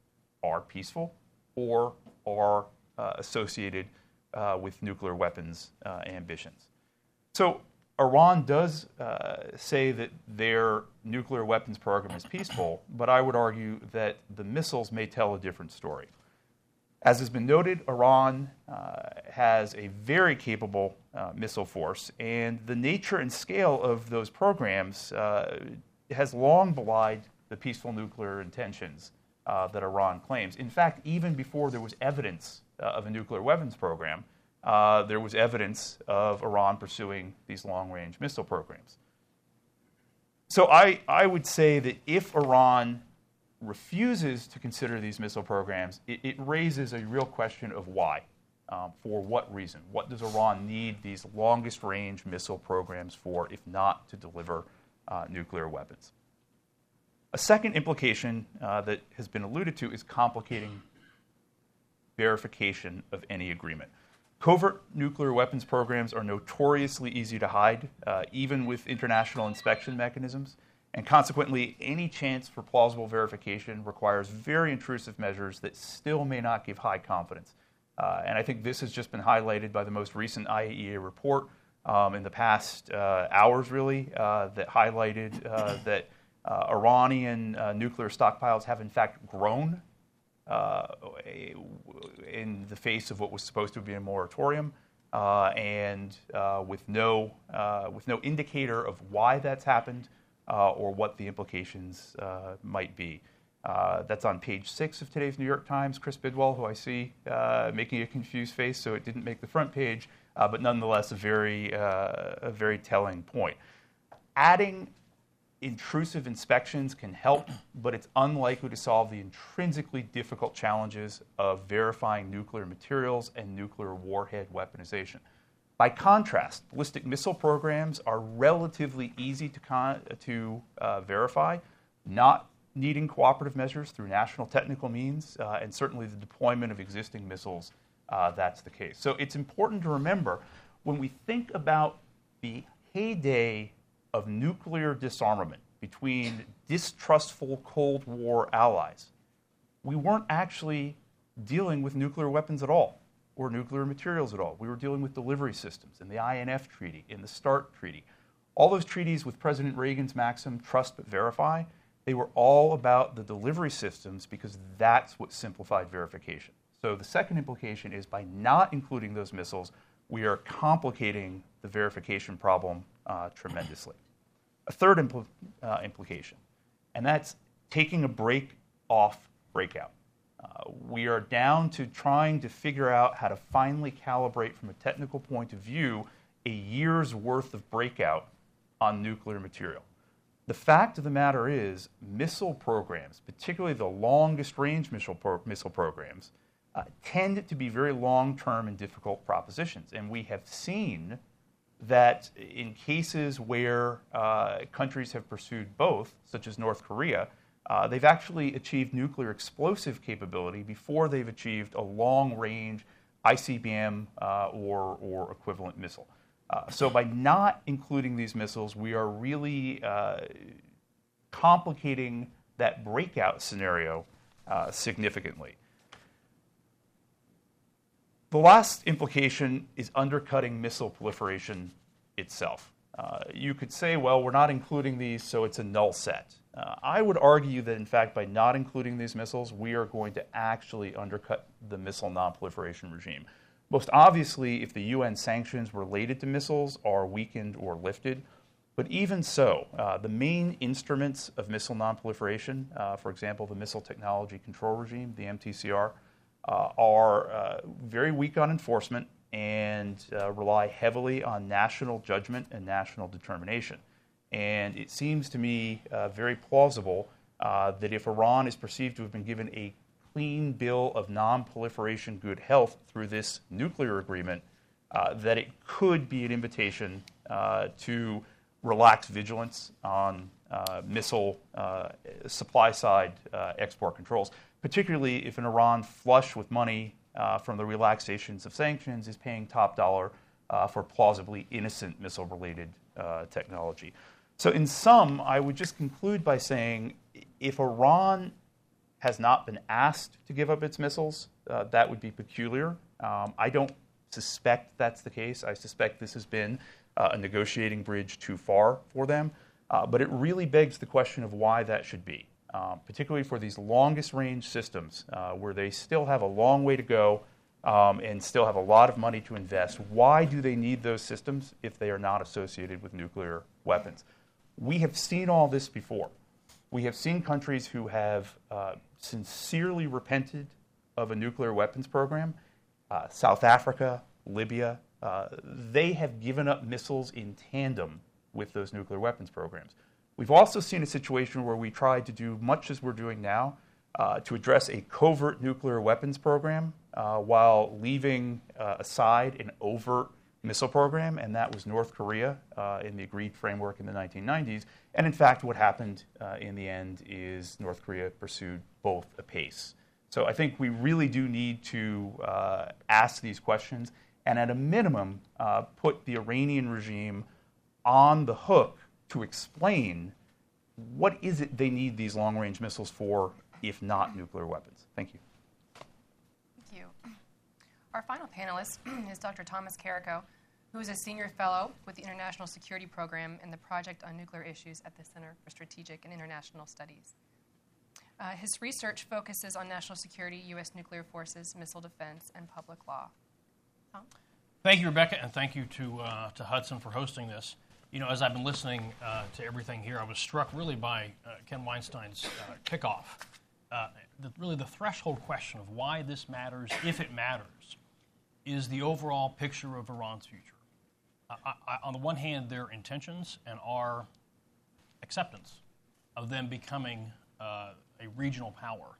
are peaceful or are uh, associated uh, with nuclear weapons uh, ambitions. So, Iran does uh, say that their nuclear weapons program is peaceful, but I would argue that the missiles may tell a different story. As has been noted, Iran uh, has a very capable uh, missile force, and the nature and scale of those programs has long belied the peaceful nuclear intentions uh, that Iran claims. In fact, even before there was evidence uh, of a nuclear weapons program, uh, there was evidence of Iran pursuing these long range missile programs. So I, I would say that if Iran refuses to consider these missile programs, it, it raises a real question of why. Um, for what reason? What does Iran need these longest range missile programs for, if not to deliver uh, nuclear weapons? A second implication uh, that has been alluded to is complicating verification of any agreement. Covert nuclear weapons programs are notoriously easy to hide, uh, even with international inspection mechanisms, and consequently, any chance for plausible verification requires very intrusive measures that still may not give high confidence. Uh, and I think this has just been highlighted by the most recent IAEA report um, in the past uh, hours, really, uh, that highlighted uh, that uh, Iranian nuclear stockpiles have in fact grown Uh, in the face of what was supposed to be a moratorium. Uh, and uh, with no uh, with no indicator of why that's happened uh, or what the implications uh, might be. that's on page six of today's New York Times. Chris Bidwell, who I see making a confused face, so it didn't make the front page, but nonetheless a very a very telling point. Adding intrusive inspections can help, but it's unlikely to solve the intrinsically difficult challenges of verifying nuclear materials and nuclear warhead weaponization. By contrast, ballistic missile programs are relatively easy to, con- to uh, verify, not needing cooperative measures through national technical means, uh, and certainly the deployment of existing missiles, uh, that's the case. So it's important to remember when we think about the heyday of nuclear disarmament between distrustful Cold War allies, we weren't actually dealing with nuclear weapons at all or nuclear materials at all. We were dealing with delivery systems in the INF Treaty, in the START Treaty. All those treaties with President Reagan's maxim, trust but verify, they were all about the delivery systems because that's what simplified verification. So the second implication is by not including those missiles, we are complicating the verification problem uh, tremendously a third impl- uh, implication, and that's taking a break off breakout. Uh, we are down to trying to figure out how to finally calibrate from a technical point of view a year's worth of breakout on nuclear material. The fact of the matter is, missile programs, particularly the longest range missile, pro- missile programs, uh, tend to be very long term and difficult propositions. And we have seen that in cases where uh, countries have pursued both, such as North Korea, uh, they've actually achieved nuclear explosive capability before they've achieved a long range ICBM uh, or, or equivalent missile. Uh, so, by not including these missiles, we are really uh, complicating that breakout scenario uh, significantly. The last implication is undercutting missile proliferation itself. Uh, you could say, well, we're not including these, so it's a null set. Uh, I would argue that, in fact, by not including these missiles, we are going to actually undercut the missile nonproliferation regime. Most obviously, if the UN sanctions related to missiles are weakened or lifted, but even so, uh, the main instruments of missile nonproliferation, uh, for example, the Missile Technology Control Regime, the MTCR, are uh, very weak on enforcement and uh, rely heavily on national judgment and national determination. And it seems to me very plausible that if Iran is perceived to have been given a clean bill of non-proliferation good health through this nuclear agreement, uh, that it could be an invitation uh, to relax vigilance on uh, missile supply side export controls particularly if an Iran flush with money uh, from the relaxations of sanctions is paying top dollar uh, for plausibly innocent missile related uh, technology. So, in sum, I would just conclude by saying if Iran has not been asked to give up its missiles, uh, that would be peculiar. Um, I don't suspect that's the case. I suspect this has been uh, a negotiating bridge too far for them. Uh, but it really begs the question of why that should be um, particularly for these longest range systems uh, where they still have a long way to go um, and still have a lot of money to invest. Why do they need those systems if they are not associated with nuclear weapons? We have seen all this before. We have seen countries who have uh, sincerely repented of a nuclear weapons program. Uh, South Africa, Libya, uh, they have given up missiles in tandem with those nuclear weapons programs. We've also seen a situation where we tried to do much as we're doing now, uh, to address a covert nuclear weapons program uh, while leaving uh, aside an overt missile program, and that was North Korea uh, in the agreed framework in the 1990s. And in fact, what happened uh, in the end is North Korea pursued both apace. So I think we really do need to uh, ask these questions and, at a minimum, put the Iranian regime on the hook to explain what is it they need these long range missiles for, if not nuclear weapons. Thank you. Thank you. Our final panelist is Dr. Thomas Karako, who is a senior fellow with the International Security Program and the Project on Nuclear Issues at the Center for Strategic and International Studies. Uh, his research focuses on national security, U.S. nuclear forces, missile defense, and public law. Tom? Thank you, Rebecca, and thank you to, uh, to Hudson for hosting this. You know, as I've been listening uh, to everything here, I was struck really by uh, Ken Weinstein's uh, kickoff. Uh, the, really, the threshold question of why this matters, if it matters, is the overall picture of Iran's future. I, I, on the one hand, their intentions and our acceptance of them becoming uh, a regional power.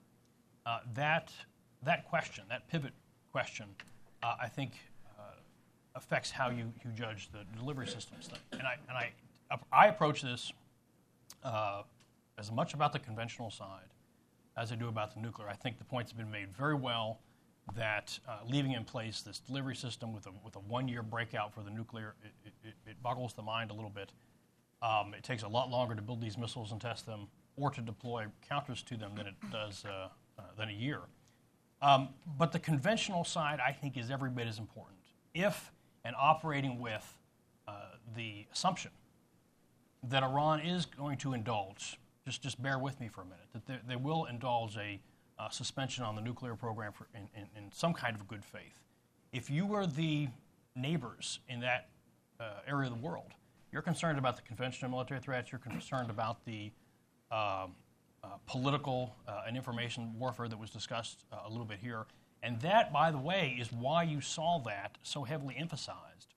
Uh, that, that question, that pivot question, uh, I think uh, affects how you, you judge the delivery systems thing. And I, and I, I approach this uh, as much about the conventional side as I do about the nuclear. I think the points been made very well that uh, leaving in place this delivery system with a, with a one year breakout for the nuclear, it, it, it boggles the mind a little bit. Um, it takes a lot longer to build these missiles and test them or to deploy counters to them than it does uh, uh, than a year. Um, but the conventional side, I think, is every bit as important. If and operating with uh, the assumption that Iran is going to indulge, just, just bear with me for a minute, that they, they will indulge a uh, suspension on the nuclear program for, in, in, in, some kind of good faith. If you are the neighbors in that uh, area of the world, you're concerned about the conventional military threats, you're concerned about the um, uh, political uh, and information warfare that was discussed uh, a little bit here. And that, by the way, is why you saw that so heavily emphasized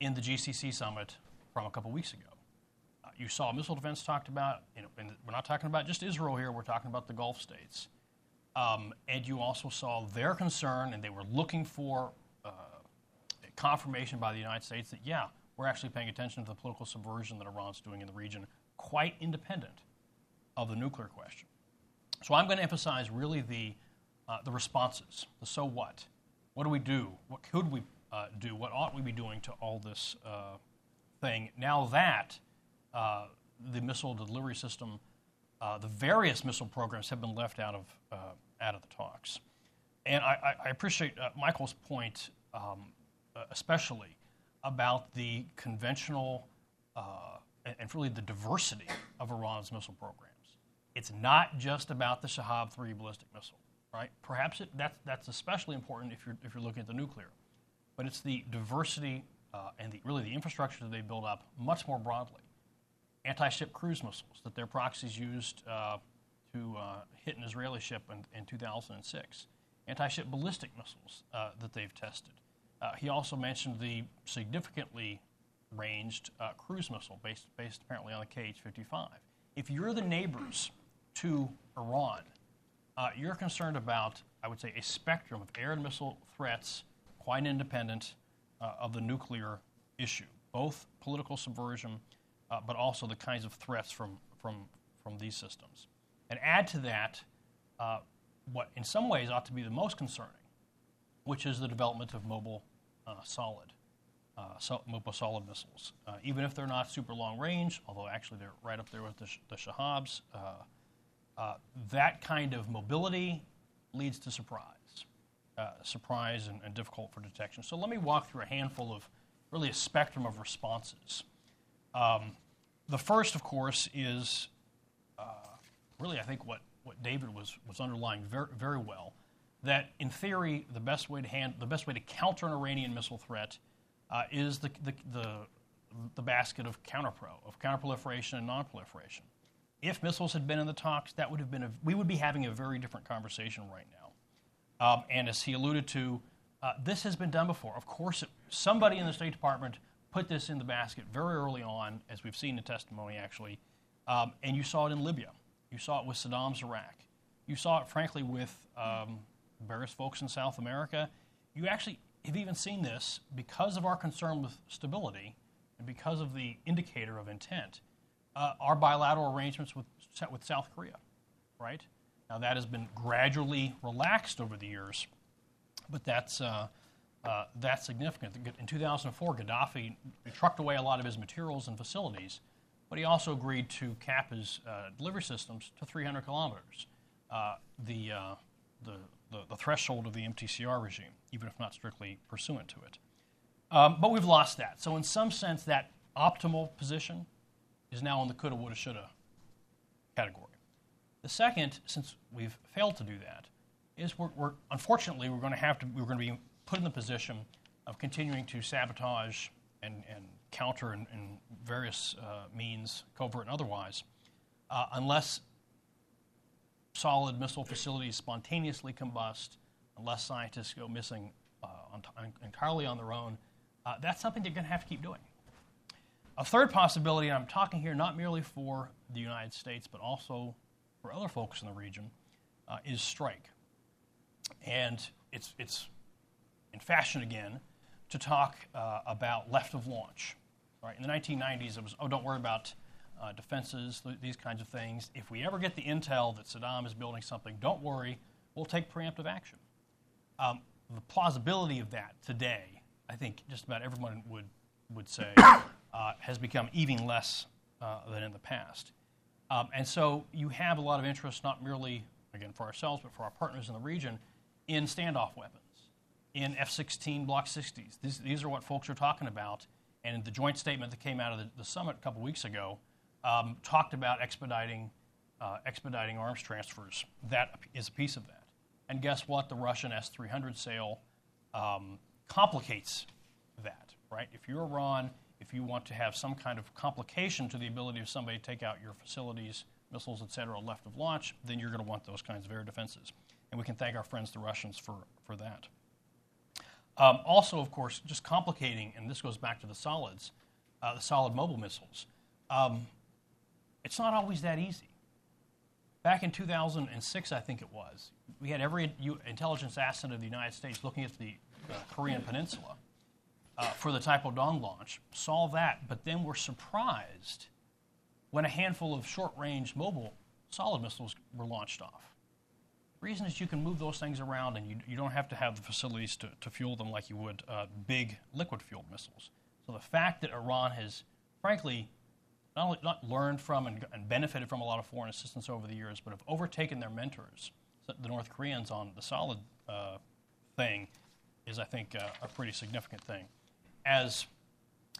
in the GCC summit from a couple weeks ago. Uh, you saw missile defense talked about, you know, and we're not talking about just Israel here, we're talking about the Gulf states. Um, and you also saw their concern, and they were looking for uh, confirmation by the United States that, yeah, we're actually paying attention to the political subversion that Iran's doing in the region, quite independent of the nuclear question. So I'm going to emphasize really the, uh, the responses, the so what. What do we do? What could we uh, do? What ought we be doing to all this uh, thing now that uh, the missile delivery system, uh, the various missile programs have been left out of, uh, out of the talks? And I, I appreciate Michael's point, um, especially about the conventional and really the diversity of Iran's missile programs. It's not just about the Shahab 3 ballistic missile, right? Perhaps it, that's, that's especially important if you're, if you're looking at the nuclear. But it's the diversity uh, and the, really the infrastructure that they build up much more broadly. Anti ship cruise missiles that their proxies used uh, to uh, hit an Israeli ship in, in 2006, anti ship ballistic missiles uh, that they've tested. Uh, he also mentioned the significantly ranged uh, cruise missile based, based apparently on the KH 55. If you're the neighbors to Iran, uh, you're concerned about, I would say, a spectrum of air and missile threats, quite independent uh, of the nuclear issue, both political subversion, uh, but also the kinds of threats from, from, from these systems. And add to that uh, what, in some ways, ought to be the most concerning, which is the development of mobile uh, solid. Uh, so, mobile solid missiles, even if they're not super long range, although actually they're right up there with the, sh- the Shahabs, uh, that kind of mobility leads to surprise, uh, surprise and, and, difficult for detection. So let me walk through a handful of really a spectrum of responses. Um, the first, of course, is uh, really I think what, what David was, was underlying very, very well. That in theory, the best way to hand, the best way to counter an Iranian missile threat uh, is the, the, the, the basket of counterpro, of counterproliferation and nonproliferation if missiles had been in the talks, that would have been a, we would be having a very different conversation right now. Um, and as he alluded to, uh, this has been done before. Of course, it, somebody in the State Department put this in the basket very early on, as we've seen in testimony actually, um, and you saw it in Libya. You saw it with Saddam's Iraq. You saw it, frankly, with um, various folks in South America. You actually have even seen this because of our concern with stability and because of the indicator of intent. Uh, our bilateral arrangements with, with South Korea, right? Now, that has been gradually relaxed over the years, but that's, uh, uh, that's significant. In 2004, Gaddafi trucked away a lot of his materials and facilities, but he also agreed to cap his uh, delivery systems to 300 kilometers, uh, the, uh, the, the, the, threshold of the MTCR regime, even if not strictly pursuant to it. Um, but we've lost that. So, in some sense, that optimal position is now in the coulda, woulda, shoulda category. The second, since we've failed to do that, is we're, we're unfortunately we're going to have to we're going to be put in the position of continuing to sabotage and, and counter in, in various uh, means, covert and otherwise, uh, unless solid missile facilities spontaneously combust, unless scientists go missing uh, on, entirely on their own. Uh, that's something they're going to have to keep doing. A third possibility, and I'm talking here not merely for the United States, but also for other folks in the region uh, is strike. And it's, it's in fashion again to talk uh, about left of launch. Right? In the 1990s, it was, oh, don't worry about uh, defenses, th- these kinds of things. If we ever get the intel that Saddam is building something, don't worry, we'll take preemptive action. Um, the plausibility of that today, I think just about everyone would, would say, uh, has become even less uh, than in the past. Um, and so you have a lot of interest, not merely, again, for ourselves, but for our partners in the region, in standoff weapons, in F 16 Block 60s. These, these are what folks are talking about. And the joint statement that came out of the, the summit a couple weeks ago um, talked about expediting, uh, expediting arms transfers. That is a piece of that. And guess what? The Russian S 300 sale um, complicates that, right? If you're Iran, if you want to have some kind of complication to the ability of somebody to take out your facilities, missiles, et cetera, left of launch, then you're going to want those kinds of air defenses. And we can thank our friends, the Russians, for, for that. Um, also, of course, just complicating, and this goes back to the solids, uh, the solid mobile missiles. Um, it's not always that easy. Back in 2006, I think it was, we had every intelligence asset of the United States looking at the uh, Korean Peninsula uh, for the Taepodong launch, saw that, but then were surprised when a handful of short range mobile solid missiles were launched off. The reason is you can move those things around and you, you don't have to have the facilities to, to fuel them like you would uh, big liquid fueled missiles. So the fact that Iran has, frankly, not only not learned from and, and, benefited from a lot of foreign assistance over the years, but have overtaken their mentors, the North Koreans, on the solid uh, thing, is, I think, uh, a pretty significant thing as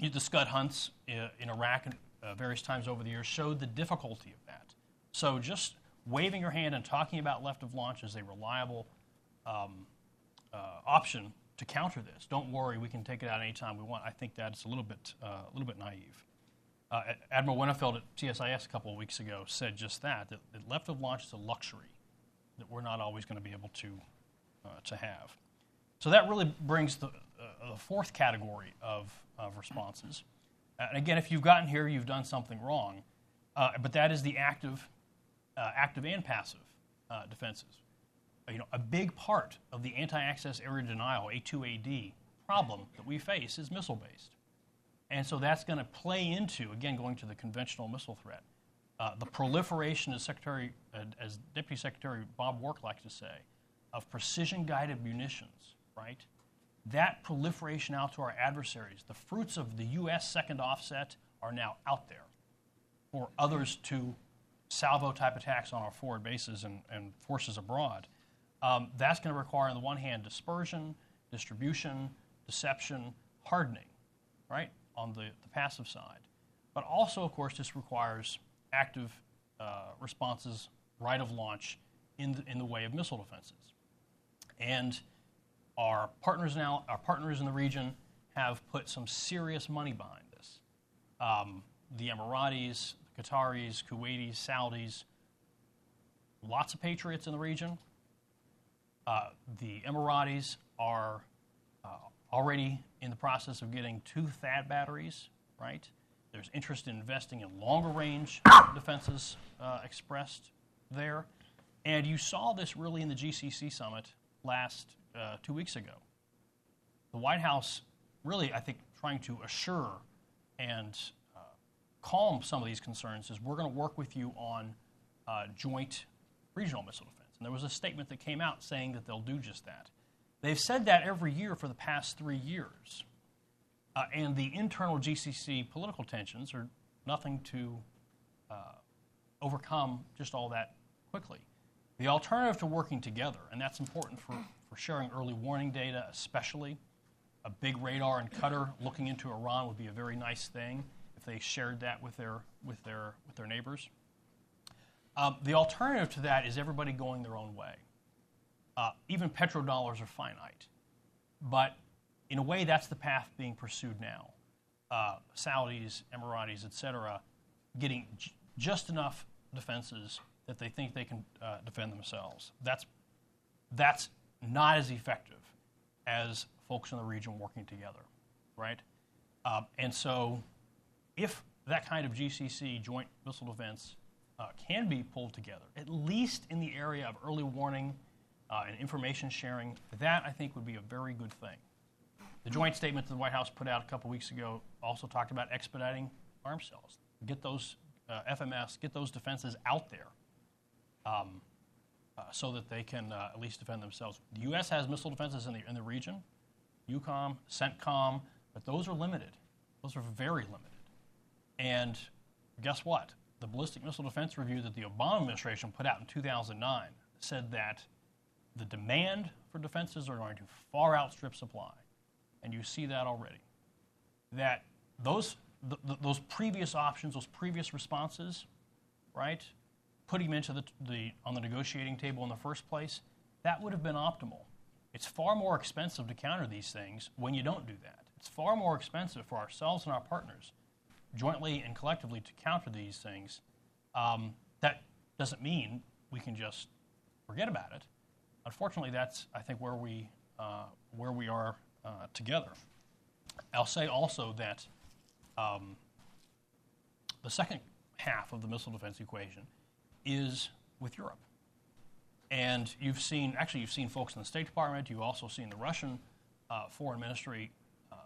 the Scud hunts uh, in Iraq uh, various times over the years showed the difficulty of that. So just waving your hand and talking about left of launch as a reliable um, uh, option to counter this. Don't worry, we can take it out anytime we want. I think that's a little bit, uh, a little bit naive. Uh, Admiral Winnefeld at CSIS a couple of weeks ago said just that, that, that left of launch is a luxury that we're not always going to be able to, to have. So that really brings the, uh, the fourth category of, of responses. And again, if you've gotten here, you've done something wrong. Uh, but that is the active, uh, active and passive uh, defenses. Uh, you know, a big part of the anti-access area denial (A2AD) problem that we face is missile-based, and so that's going to play into again going to the conventional missile threat. Uh, the proliferation, as Secretary, as Deputy Secretary Bob Work likes to say, of precision-guided munitions, right? that proliferation out to our adversaries, the fruits of the U.S. second offset are now out there for others to salvo type attacks on our forward bases and, and forces abroad. Um, that's going to require, on the one hand, dispersion, distribution, deception, hardening, right, on the, the passive side. But also, of course, this requires active uh, responses right of launch in the, in the way of missile defenses. And our partners now, our partners in the region, have put some serious money behind this. Um, the Emiratis, the Qataris, Kuwaitis, Saudis, lots of patriots in the region. Uh, the Emiratis are uh, already in the process of getting two THAAD batteries, right? There's interest in investing in longer range defenses uh, expressed there. And you saw this really in the GCC summit last uh, two weeks ago. The White House really, I think, trying to assure and uh, calm some of these concerns is we're going to work with you on uh, joint regional missile defense. And there was a statement that came out saying that they'll do just that. They've said that every year for the past three years. Uh, and the internal GCC political tensions are nothing to uh, overcome just all that quickly. The alternative to working together, and that's important for, for sharing early warning data, especially, a big radar and Qatar looking into Iran would be a very nice thing if they shared that with their, with their, with their neighbors. Um, the alternative to that is everybody going their own way. Uh, even petrodollars are finite. But in a way, that's the path being pursued now. Uh, Saudis, Emiratis, et cetera, getting j- just enough defenses that they think they can uh, defend themselves. That's, that's not as effective as folks in the region working together, right? Uh, and so, if that kind of GCC, joint missile defense, uh, can be pulled together, at least in the area of early warning uh, and information sharing, that I think would be a very good thing. The joint statement that the White House put out a couple weeks ago also talked about expediting arms sales. Get those uh, FMS, get those defenses out there um, so that they can uh, at least defend themselves. The U.S. has missile defenses in the, in the region, EUCOM, CENTCOM, but those are limited. Those are very limited. And guess what? The Ballistic Missile Defense Review that the Obama administration put out in 2009 said that the demand for defenses are going to far outstrip supply. And you see that already. That those, those previous options, those previous responses, right, putting them into the, the, on the negotiating table in the first place, that would have been optimal. It's far more expensive to counter these things when you don't do that. It's far more expensive for ourselves and our partners, jointly and collectively, to counter these things. Um, that doesn't mean we can just forget about it. Unfortunately, that's I think where we uh, where we are uh, together. I'll say also that um, the second half of the missile defense equation is with Europe. And you've seen, actually, you've seen folks in the State Department, you've also seen the Russian uh, Foreign Ministry uh,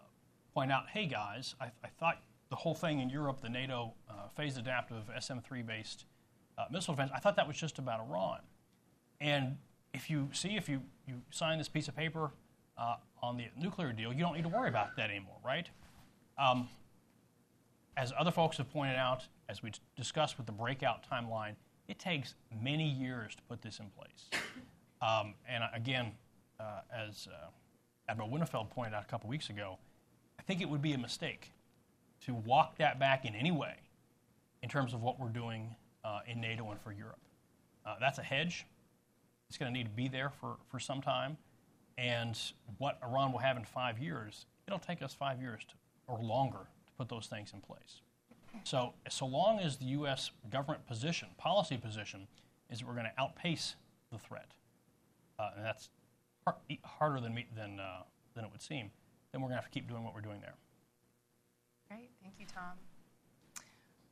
point out hey, guys, I, I, thought the whole thing in Europe, the NATO uh, phased adaptive SM 3 based uh, missile defense, I thought that was just about Iran. And if you see, if you, you sign this piece of paper uh, on the nuclear deal, you don't need to worry about that anymore, right? Um, as other folks have pointed out, as we discussed with the breakout timeline, it takes many years to put this in place. Um, and again, uh, as uh, Admiral Winnefeld pointed out a couple weeks ago, I think it would be a mistake to walk that back in any way in terms of what we're doing uh, in NATO and for Europe. Uh, that's a hedge. It's going to need to be there for, for some time. And what Iran will have in five years, it'll take us five years to, or longer to put those things in place. So, so long as the U.S. government position, policy position, is that we're going to outpace the threat, uh, and that's hard, harder than, me, than, uh, than it would seem, then we're going to have to keep doing what we're doing there. Great. Thank you, Tom.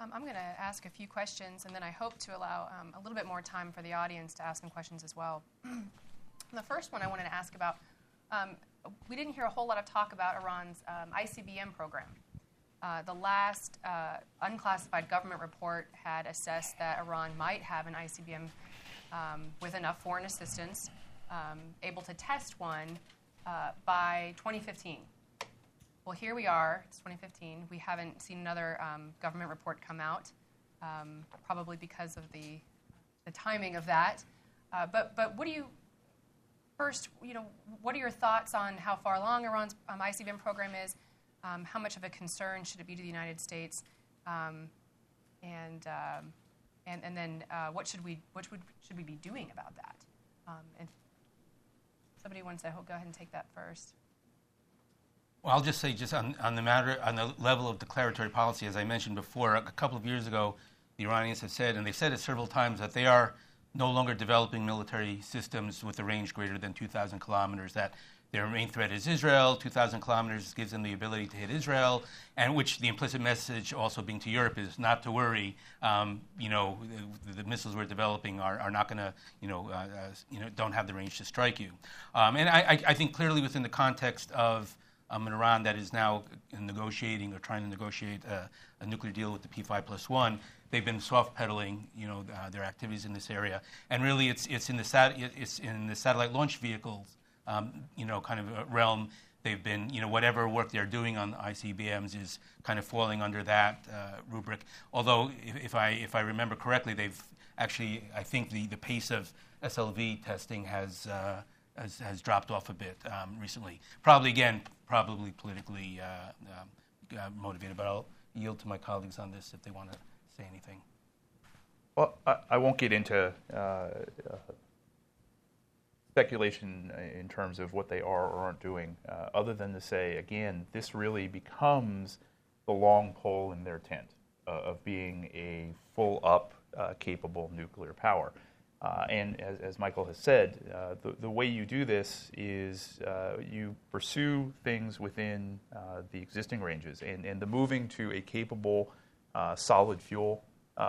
Um, I'm going to ask a few questions, and then I hope to allow um, a little bit more time for the audience to ask some questions as well. the first one I wanted to ask about um, we didn't hear a whole lot of talk about Iran's um, ICBM program. Uh, the last uh, unclassified government report had assessed that Iran might have an ICBM um, with enough foreign assistance um, able to test one uh, by 2015. Well, here we are, it's 2015. We haven't seen another um, government report come out, um, probably because of the, the timing of that. Uh, but, but what do you, first, you know, what are your thoughts on how far along Iran's um, ICBM program is? Um, how much of a concern should it be to the United States? Um, and, um, and, and then uh, what, should we, what should, should we be doing about that? Um, and somebody wants to go ahead and take that first. Well, I'll just say, just on, on the matter, on the level of declaratory policy, as I mentioned before, a couple of years ago, the Iranians have said, and they've said it several times, that they are no longer developing military systems with a range greater than 2,000 kilometers. That their main threat is Israel. 2,000 kilometers gives them the ability to hit Israel, and which the implicit message also being to Europe is not to worry. Um, you know, the, the, missiles we're developing are, are not going to, you know, uh, uh, you know, don't have the range to strike you. Um, and I, I, think clearly within the context of um, an Iran that is now negotiating or trying to negotiate a, a nuclear deal with the P5 plus one, they've been soft pedaling, you know, uh, their activities in this area. And really, it's it's in the sat- it's in the satellite launch vehicles um, you know, kind of realm. They've been, you know, whatever work they're doing on ICBMs is kind of falling under that uh, rubric. Although, if, if, I if I remember correctly, they've actually, I think the, the pace of SLV testing has uh, has, has, dropped off a bit um, recently. Probably again, probably politically uh, um, uh, motivated. But I'll yield to my colleagues on this if they want to say anything. Well, I, I won't get into uh, uh, speculation in terms of what they are or aren't doing, uh, other than to say, again, this really becomes the long pole in their tent uh, of being a full up, uh, capable nuclear power. Uh, and as, as, Michael has said, uh, the, the, way you do this is uh, you pursue things within the existing ranges, and, and the moving to a capable solid fuel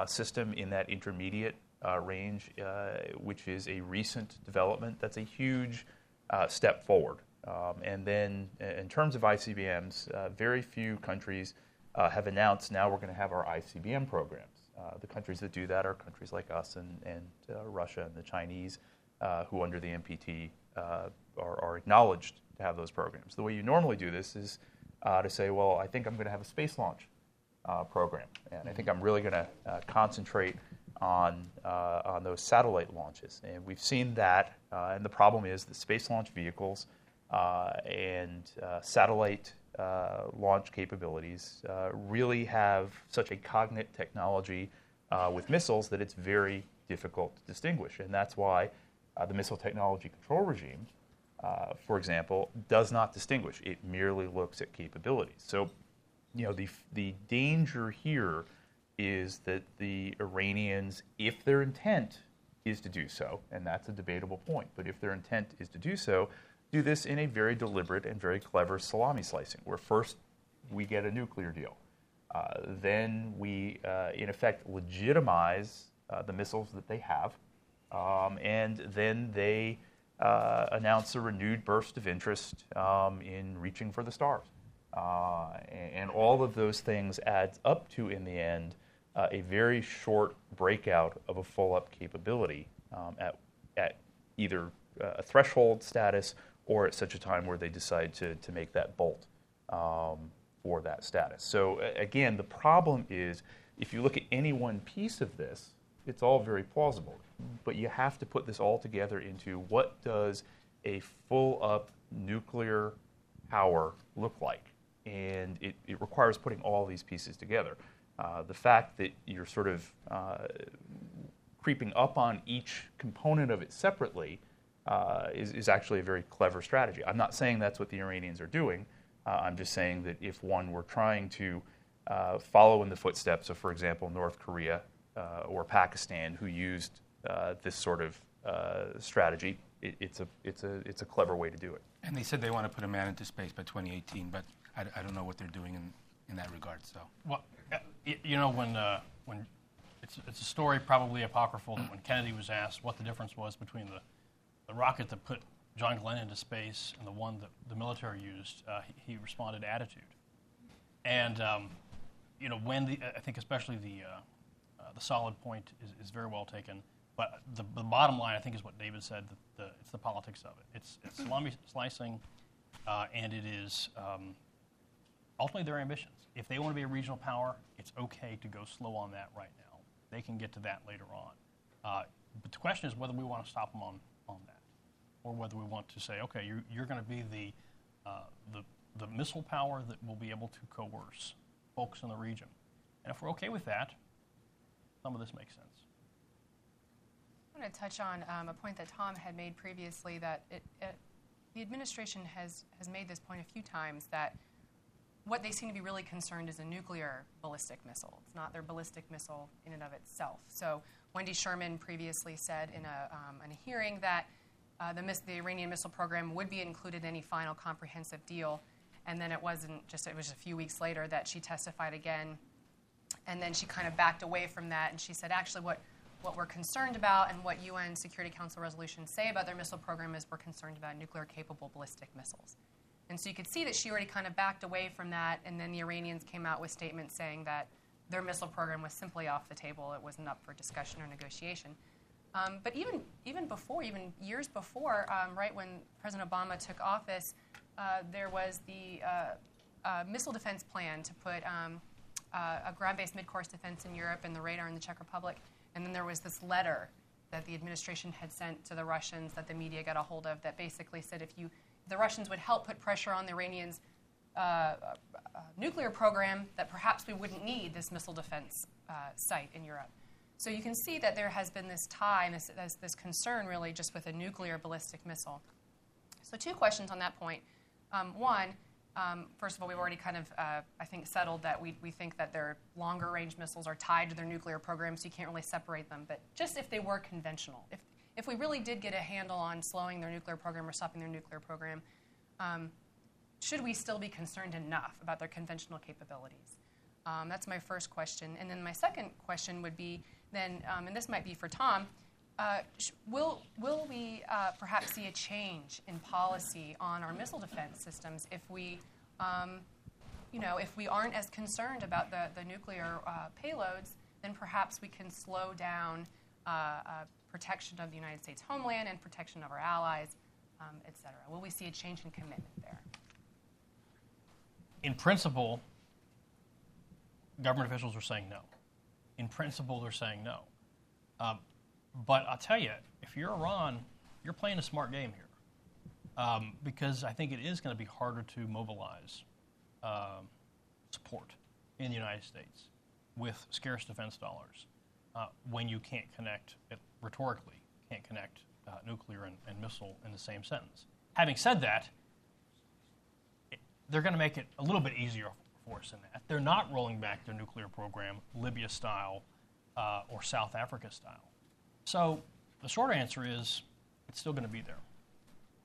system in that intermediate uh, range, uh, which is a recent development. That's a huge uh, step forward. Um, and then, in terms of ICBMs, uh, very few countries uh, have announced now we're going to have our ICBM programs. the countries that do that are countries like us and, and Russia and the Chinese, who under the NPT are, are, acknowledged to have those programs. The way you normally do this is to say, well, I think I'm going to have a space launch program, and I think I'm really going to concentrate on, uh, on those satellite launches. And we've seen that. Uh, and the problem is that space launch vehicles uh, and uh, satellite uh, launch capabilities really have such a cognate technology with missiles that it's very difficult to distinguish. And that's why the Missile Technology Control Regime, for example, does not distinguish. It merely looks at capabilities. So, you know, the, the danger here is that the Iranians, if their intent is to do so, and that's a debatable point, but if their intent is to do so, do this in a very deliberate and very clever salami slicing, where first we get a nuclear deal. Uh, then we, uh, in effect, legitimize uh, the missiles that they have, um, and then they uh, announce a renewed burst of interest um, in reaching for the stars. Uh, and, and, all of those things adds up to, in the end, uh, a very short breakout of a full up capability um, at, at either uh, a threshold status or at such a time where they decide to, to make that bolt um, for that status. So, again, the problem is if you look at any one piece of this, it's all very plausible. But you have to put this all together into what does a full up nuclear power look like? And it, it requires putting all these pieces together. Uh, the fact that you're sort of uh, creeping up on each component of it separately uh, is, is, actually a very clever strategy. I'm not saying that's what the Iranians are doing. Uh, I'm just saying that if one were trying to uh, follow in the footsteps of, for example, North Korea or Pakistan, who used this sort of strategy, it, it's, a, it's, a, it's a clever way to do it. And they said they want to put a man into space by 2018, but I, I don't know what they're doing in, in that regard. So, well, you know, when, uh, when it's, it's a story probably apocryphal that when Kennedy was asked what the difference was between the, the rocket that put John Glenn into space and the one that the military used, uh, he, he, responded attitude. And, um, you know, when the, I think especially the, uh, uh, the solid point is, is very well taken. But the, the bottom line, I think, is what David said. The, the, it's the politics of it. It's, it's salami slicing, uh, and it is um, ultimately their ambitions. If they want to be a regional power, it's okay to go slow on that right now. They can get to that later on. Uh, but the question is whether we want to stop them on, on that, or whether we want to say, okay, you're, you're going to be the, uh, the, the missile power that will be able to coerce folks in the region. And if we're okay with that, some of this makes sense. I want to touch on um, a point that Tom had made previously that it, it, the administration has, has made this point a few times that what they seem to be really concerned is a nuclear ballistic missile. It's not their ballistic missile in and of itself. So Wendy Sherman previously said in a, um, in a hearing that uh, the, the, Iranian missile program would be included in any final comprehensive deal. And then it wasn't just, it was a few weeks later that she testified again. And then she kind of backed away from that. And she said, actually, what, what we're concerned about and what UN Security Council resolutions say about their missile program is we're concerned about nuclear capable ballistic missiles. And so you could see that she already kind of backed away from that. And then the Iranians came out with statements saying that their missile program was simply off the table, it wasn't up for discussion or negotiation. Um, but even even before, even years before, um, right when President Obama took office, uh, there was the uh, uh, missile defense plan to put um, uh, a ground-based mid-course defense in Europe and the radar in the Czech Republic, and then there was this letter that the administration had sent to the Russians that the media got a hold of that basically said if you the Russians would help put pressure on the Iranians uh, uh, nuclear program, that perhaps we wouldn't need this missile defense site in Europe. So you can see that there has been this tie and this, this, this concern really just with a nuclear ballistic missile. So, two questions on that point. Um, one, um, first of all, we've already kind of, uh, I think, settled that we, we think that their longer range missiles are tied to their nuclear program, so you can't really separate them. But just if they were conventional, if, if we really did get a handle on slowing their nuclear program or stopping their nuclear program, um, should we still be concerned enough about their conventional capabilities? Um, that's my first question. And then my second question would be then, um, and this might be for Tom, uh, sh- will, will we uh, perhaps see a change in policy on our missile defense systems if we, um, you know, if we aren't as concerned about the, the nuclear uh, payloads, then perhaps we can slow down uh, uh, protection of the United States homeland and protection of our allies, um, et cetera. Will we see a change in commitment there? In principle, government officials are saying no in principle, they're saying no. Um, but I'll tell you, if you're Iran, you're playing a smart game here. Um, because I think it is going to be harder to mobilize uh, support in the United States with scarce defense dollars uh, when you can't connect, rhetorically, can't connect uh, nuclear and, and, missile in the same sentence. Having said that, it, they're going to make it a little bit easier for us in that. They're not rolling back their nuclear program, Libya style uh, or South Africa style. So the short answer is it's still going to be there.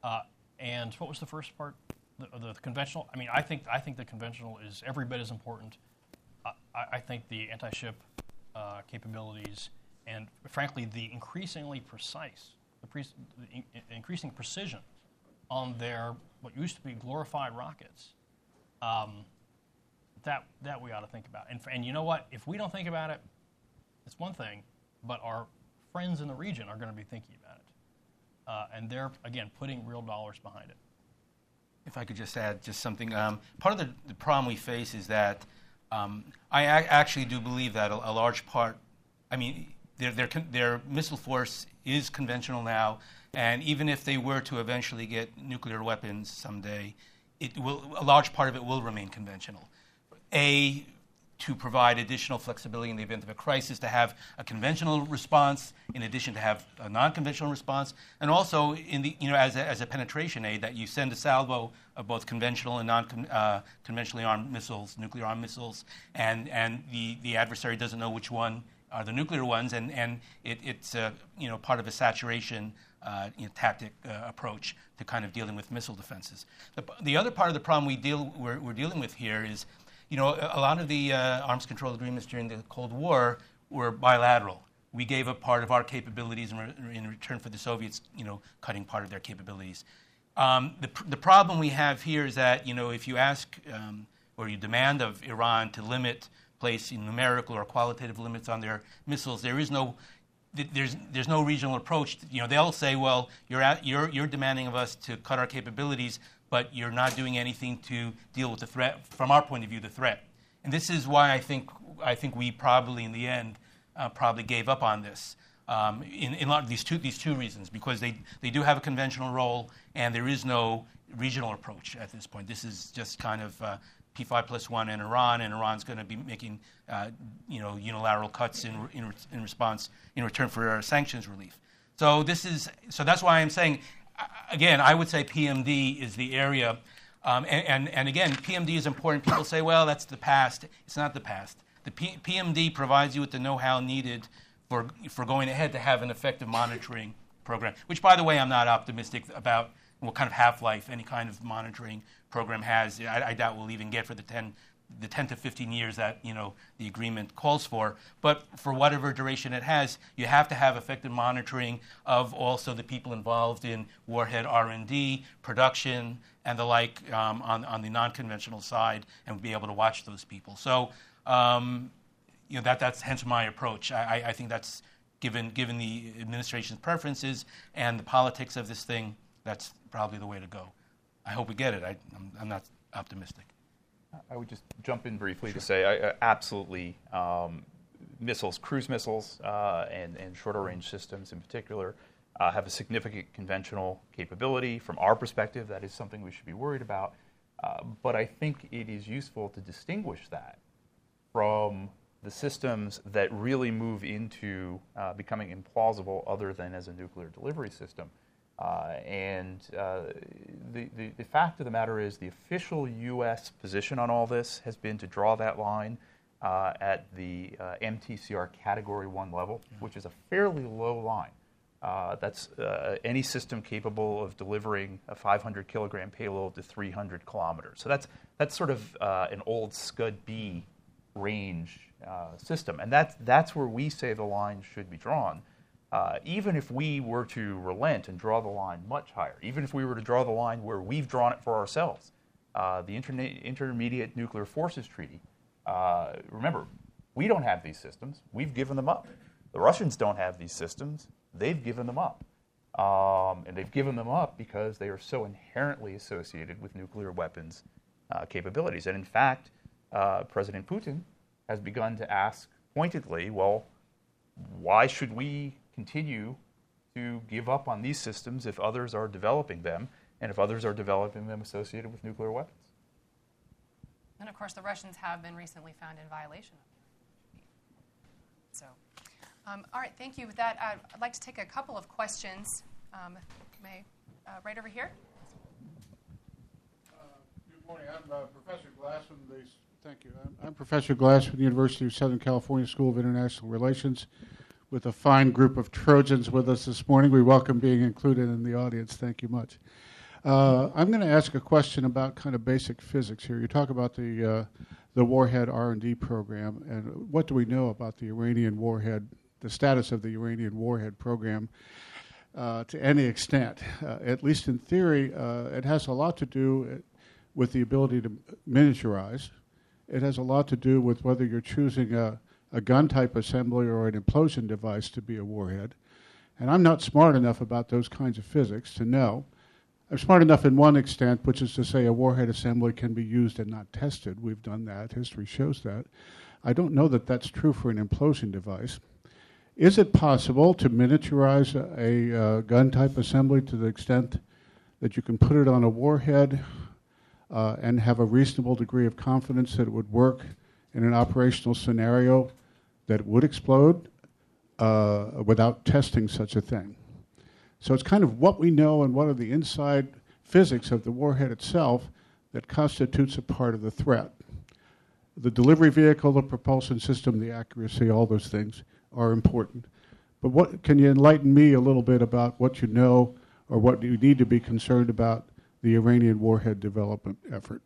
Uh, and what was the first part? The, the, conventional. I mean, I think I think the conventional is every bit as important. I, I think the anti-ship uh, capabilities and, frankly, the increasingly precise, the, pre- the in- increasing precision on their what used to be glorified rockets. Um, that that we ought to think about. And and you know what? If we don't think about it, it's one thing, but our friends in the region are going to be thinking about it, uh, and they're again putting real dollars behind it. If I could just add just something, um, part of the, the, problem we face is that um, I actually do believe that a, a large part, I mean, their, their, their missile force is conventional now, and even if they were to eventually get nuclear weapons someday, it will, a large part of it will remain conventional. A, to provide additional flexibility in the event of a crisis, to have a conventional response in addition to have a non-conventional response, and also in the you know as a, as a penetration aid that you send a salvo of both conventional and non-conventionally uh, armed missiles, nuclear armed missiles, and and the the adversary doesn't know which one are the nuclear ones, and and it, it's uh, you know part of a saturation. Uh, you know, tactic uh, approach to kind of dealing with missile defenses. The, the other part of the problem we deal we're, we're dealing with here is you know, a lot of the uh, arms control agreements during the Cold War were bilateral. We gave up part of our capabilities in, re- in return for the Soviets, you know, cutting part of their capabilities. Um, the, pr- the problem we have here is that, you know, if you ask um, or you demand of Iran to limit, placing numerical or qualitative limits on their missiles, there is no there's there's no regional approach. You know, they'll say, well, you're at, you're you're demanding of us to cut our capabilities, but you're not doing anything to deal with the threat, from our point of view, the threat. And this is why I think, I think we probably, in the end, uh, probably gave up on this. Um, in, in these, two, these two reasons, because they, they do have a conventional role and there is no regional approach at this point. This is just kind of uh, P5 plus one in Iran, and Iran's going to be making uh, you know, unilateral cuts in, in, in, response, in return for sanctions relief. So, this is, so that's why I'm saying again, I would say PMD is the area Um, and, and, and, again, PMD is important. People say, well, that's the past. It's not the past. The P- PMD provides you with the know how needed for, for going ahead to have an effective monitoring program, which, by the way, I'm not optimistic about what kind of half life any kind of monitoring program has. I, I, doubt we'll even get for the 10, the 10 to 15 years that you know the agreement calls for. But for whatever duration it has, you have to have effective monitoring of also the people involved in warhead R&D, production, and the like um, on, on the non-conventional side, and be able to watch those people. So, um, you know, that, that's hence my approach. I, I think that's given given the administration's preferences and the politics of this thing, that's probably the way to go. I hope we get it. I, am not optimistic. I would just jump in briefly sure. to say, I, absolutely, um, missiles, cruise missiles, uh, and, and shorter range systems in particular, uh, have a significant conventional capability. From our perspective, that is something we should be worried about. Uh, but I think it is useful to distinguish that from the systems that really move into uh, becoming implausible other than as a nuclear delivery system. Uh, and uh, the, the, the, fact of the matter is, the official U.S. position on all this has been to draw that line uh, at the uh, MTCR Category 1 level, which is a fairly low line. Uh, that's uh, any system capable of delivering a 500 kilogram payload to 300 kilometers. So that's, that's sort of an old Scud B range system. And that's, that's where we say the line should be drawn. Uh, even if we were to relent and draw the line much higher, even if we were to draw the line where we've drawn it for ourselves, uh, the Interna- Intermediate Nuclear Forces Treaty, uh, remember, we don't have these systems. We've given them up. The Russians don't have these systems. They've given them up. Um, and they've given them up because they are so inherently associated with nuclear weapons uh, capabilities. And in fact, uh, President Putin has begun to ask pointedly, well, why should we continue to give up on these systems if others are developing them, and if others are developing them associated with nuclear weapons. And of course, the Russians have been recently found in violation of the So, um, all right, thank you. With that, I'd, I'd, like to take a couple of questions. Um, may, uh, right over here. Uh, good morning. I'm uh, Professor Glass from the. Thank you. I'm, I'm Professor Glass from the University of Southern California School of International Relations with a fine group of Trojans with us this morning. We welcome being included in the audience. Thank you much. Uh, I'm going to ask a question about kind of basic physics here. You talk about the uh, the warhead R&D program, and what do we know about the Iranian warhead, the status of the Iranian warhead program? Uh, to any extent, uh, at least in theory, uh, it has a lot to do with the ability to miniaturize. It has a lot to do with whether you're choosing a a gun type assembly or an implosion device to be a warhead. And I'm not smart enough about those kinds of physics to know. I'm smart enough in one extent, which is to say a warhead assembly can be used and not tested. We've done that. History shows that. I don't know that that's true for an implosion device. Is it possible to miniaturize a, a uh, gun type assembly to the extent that you can put it on a warhead uh, and have a reasonable degree of confidence that it would work in an operational scenario that would explode uh, without testing such a thing. So it's kind of what we know and what are the inside physics of the warhead itself that constitutes a part of the threat. The delivery vehicle, the propulsion system, the accuracy, all those things are important. But what can you enlighten me a little bit about what you know or what you need to be concerned about the Iranian warhead development effort?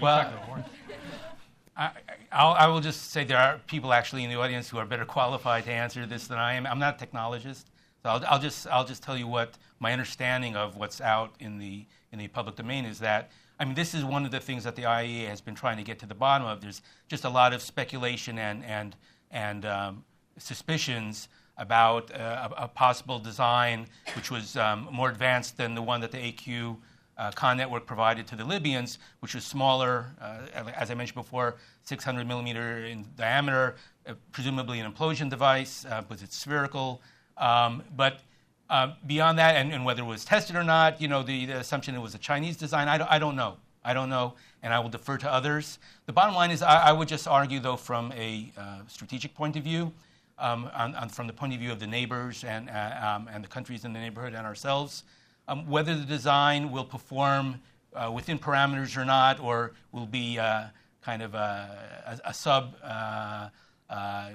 Well, I, I'll, I will just say there are people actually in the audience who are better qualified to answer this than I am. I'm not a technologist, so I'll, I'll, just I'll just tell you what my understanding of what's out in the in the public domain is that. I mean, this is one of the things that the IAEA has been trying to get to the bottom of. There's just a lot of speculation and and and um, suspicions about uh, a, a, possible design which was um, more advanced than the one that the AQ uh, Khan network provided to the Libyans, which was smaller, uh, as I mentioned before, 600 millimeter in diameter, uh, presumably an implosion device, uh, was it spherical? Um, but uh, beyond that, and, and, whether it was tested or not, you know, the, the assumption it was a Chinese design, I don't, I don't know. I don't know, and I will defer to others. The bottom line is, I, I would just argue, though, from a uh, strategic point of view, um, on, on, from the point of view of the neighbors and, um, and the countries in the neighborhood and ourselves. Um, whether the design will perform uh, within parameters or not, or will be uh, kind of a, a, a sub, uh, uh,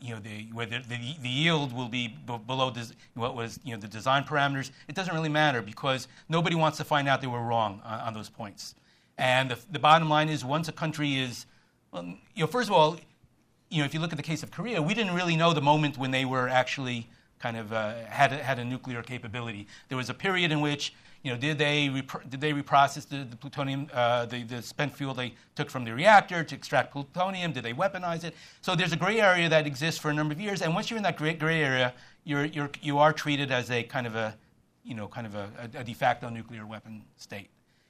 you know, the, whether the, the yield will be b- below des- what was you know the design parameters. It doesn't really matter because nobody wants to find out they were wrong on, on those points. And the, the bottom line is, once a country is, well, you know, first of all, you know, if you look at the case of Korea, we didn't really know the moment when they were actually kind of uh, had, a, had a nuclear capability. There was a period in which, you know, did they, did they reprocess the, the plutonium, uh, the, the spent fuel they took from the reactor to extract plutonium? Did they weaponize it? So there's a gray area that exists for a number of years. And once you're in that gray, gray area, you're, you're, you are treated as a kind of a, you know, kind of a, a de facto nuclear weapon state.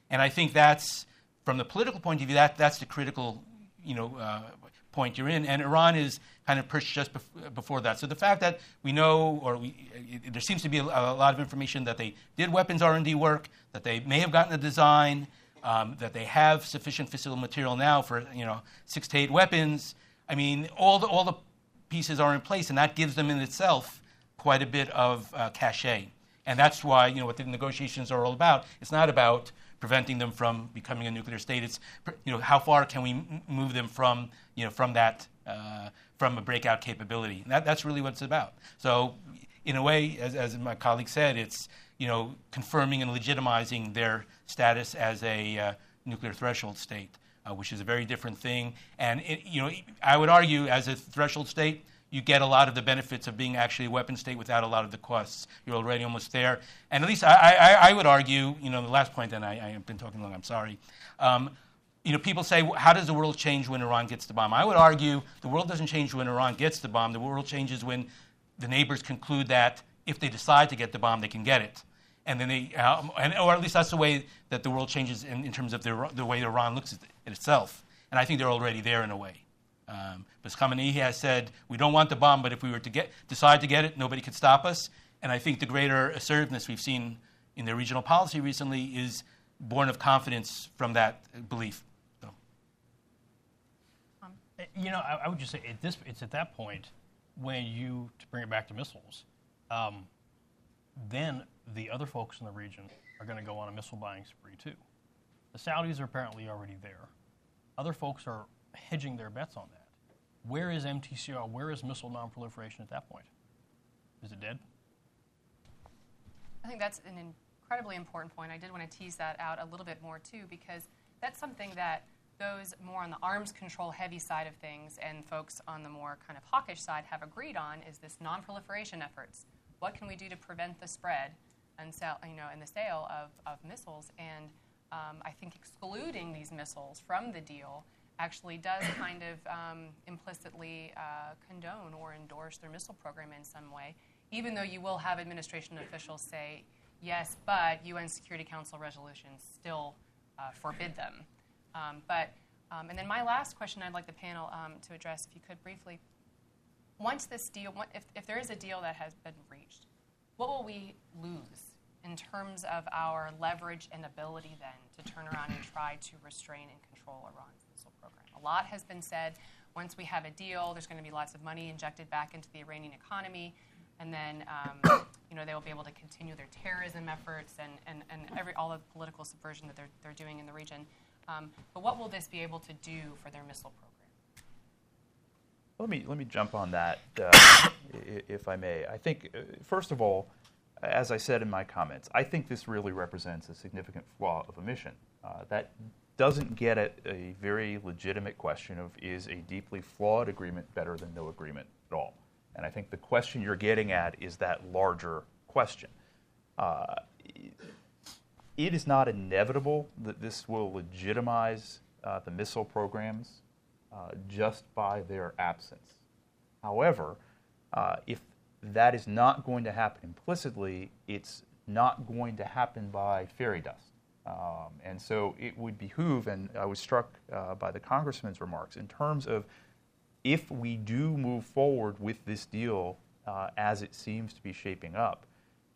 And I think that's, from the political point of view, that, that's the critical, you know, uh, point you're in, and Iran is kind of pushed just bef- before that. So the fact that we know, or we, it, there seems to be a, a, lot of information that they did weapons R&D work, that they may have gotten a design, um, that they have sufficient fissile material now for you know six to eight weapons. I mean, all the all the pieces are in place, and that gives them in itself quite a bit of uh, cachet. And that's why you know what the negotiations are all about. It's not about preventing them from becoming a nuclear state. It's you know how far can we move them from you know from that uh, from a breakout capability. That, that's really what it's about. So in a way, as, as my colleague said, it's you know confirming and legitimizing their status as a uh, nuclear threshold state, uh, which is a very different thing. And it, you know I would argue as a threshold state you get a lot of the benefits of being actually a weapon state without a lot of the costs. You're already almost there. And at least I, I, I would argue, you know, the last point, and I, have been talking long, I'm sorry. Um, you know, people say, how does the world change when Iran gets the bomb? I would argue the world doesn't change when Iran gets the bomb. The world changes when the neighbors conclude that if they decide to get the bomb, they can get it. And then they, um, and, or at least that's the way that the world changes in, in terms of the, the way Iran looks at itself. And I think they're already there in a way. Um, but Khamenei has said, we don't want the bomb, but if we were to get, decide to get it, nobody could stop us. And I think the greater assertiveness we've seen in their regional policy recently is born of confidence from that belief. So. Um, you know, I, I, would just say at this, it's at that point when you, to bring it back to missiles, um, then the other folks in the region are going to go on a missile buying spree too. The Saudis are apparently already there. Other folks are hedging their bets on that. Where is MTCR? Where is missile nonproliferation at that point? Is it dead? I think that's an incredibly important point. I did want to tease that out a little bit more too, because that's something that those more on the arms control heavy side of things and folks on the more kind of hawkish side have agreed on is this nonproliferation efforts. What can we do to prevent the spread and sell, you know, and the sale of, of missiles? And um, I think excluding these missiles from the deal actually does kind of um, implicitly uh, condone or endorse their missile program in some way, even though you will have administration officials say, yes, but UN Security Council resolutions still uh, forbid them. Um, but, um, and then my last question I'd like the panel um, to address, if you could briefly. Once this deal, if, if there is a deal that has been reached, what will we lose in terms of our leverage and ability then to turn around and try to restrain and control Iran? A lot has been said. Once we have a deal, there's going to be lots of money injected back into the Iranian economy, and then um, you know they will be able to continue their terrorism efforts and, and, and every, all the political subversion that they're, they're doing in the region. Um, but what will this be able to do for their missile program? Let me let me jump on that, uh, if I may. I think uh, first of all, as I said in my comments, I think this really represents a significant flaw of a mission. Uh, that doesn't get at a very legitimate question of is a deeply flawed agreement better than no agreement at all? And I think the question you're getting at is that larger question. Uh, it is not inevitable that this will legitimize uh, the missile programs uh, just by their absence. However, uh, if that is not going to happen implicitly, it's not going to happen by fairy dust. Um, and so it would behoove, and I was struck uh, by the congressman's remarks, in terms of if we do move forward with this deal uh, as it seems to be shaping up,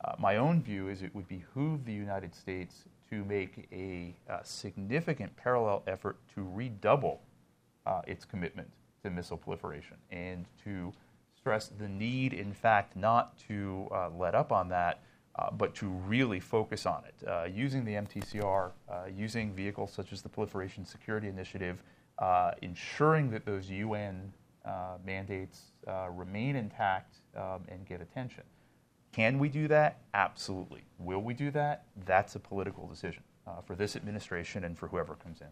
uh, my own view is it would behoove the United States to make a, a significant parallel effort to redouble uh, its commitment to missile proliferation and to stress the need, in fact, not to uh, let up on that, uh, but to really focus on it. Uh, using the MTCR, uh, using vehicles such as the Proliferation Security Initiative, uh, ensuring that those UN uh, mandates remain intact um, and get attention. Can we do that? Absolutely. Will we do that? That's a political decision for this administration and for whoever comes in.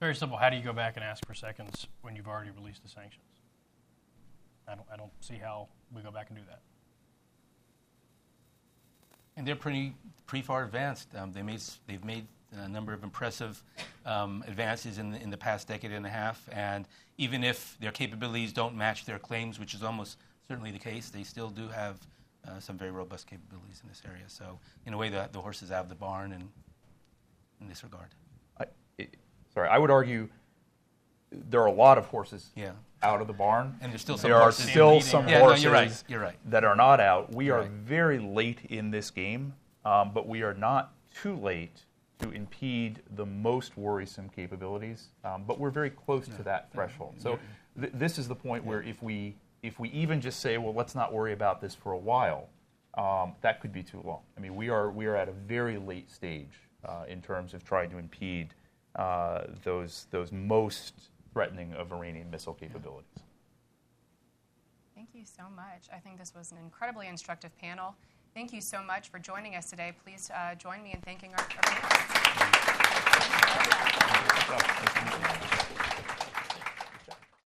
Very simple. How do you go back and ask for seconds when you've already released the sanctions? I don't, I don't see how we go back and do that. And they're pretty, pretty far advanced. Um, they made, they've made a number of impressive um, advances in the, in the past decade and a half. And even if their capabilities don't match their claims, which is almost certainly the case, they still do have uh, some very robust capabilities in this area. So, in a way, the, the horse is out of the barn in, in this regard. I, it, sorry, I would argue there are a lot of horses yeah. Out of the barn, and there's still some there are still some yeah, horses no, you're right. You're right. that are not out. We You're are right. very late in this game, um, but we are not too late to impede the most worrisome capabilities. Um, but we're very close to that threshold. So th- this is the point where if we if we even just say, well, let's not worry about this for a while, um, that could be too long. I mean, we are we are at a very late stage uh, in terms of trying to impede uh, those those most threatening of Iranian missile capabilities. Thank you so much. I think this was an incredibly instructive panel. Thank you so much for joining us today. Please uh, join me in thanking our. our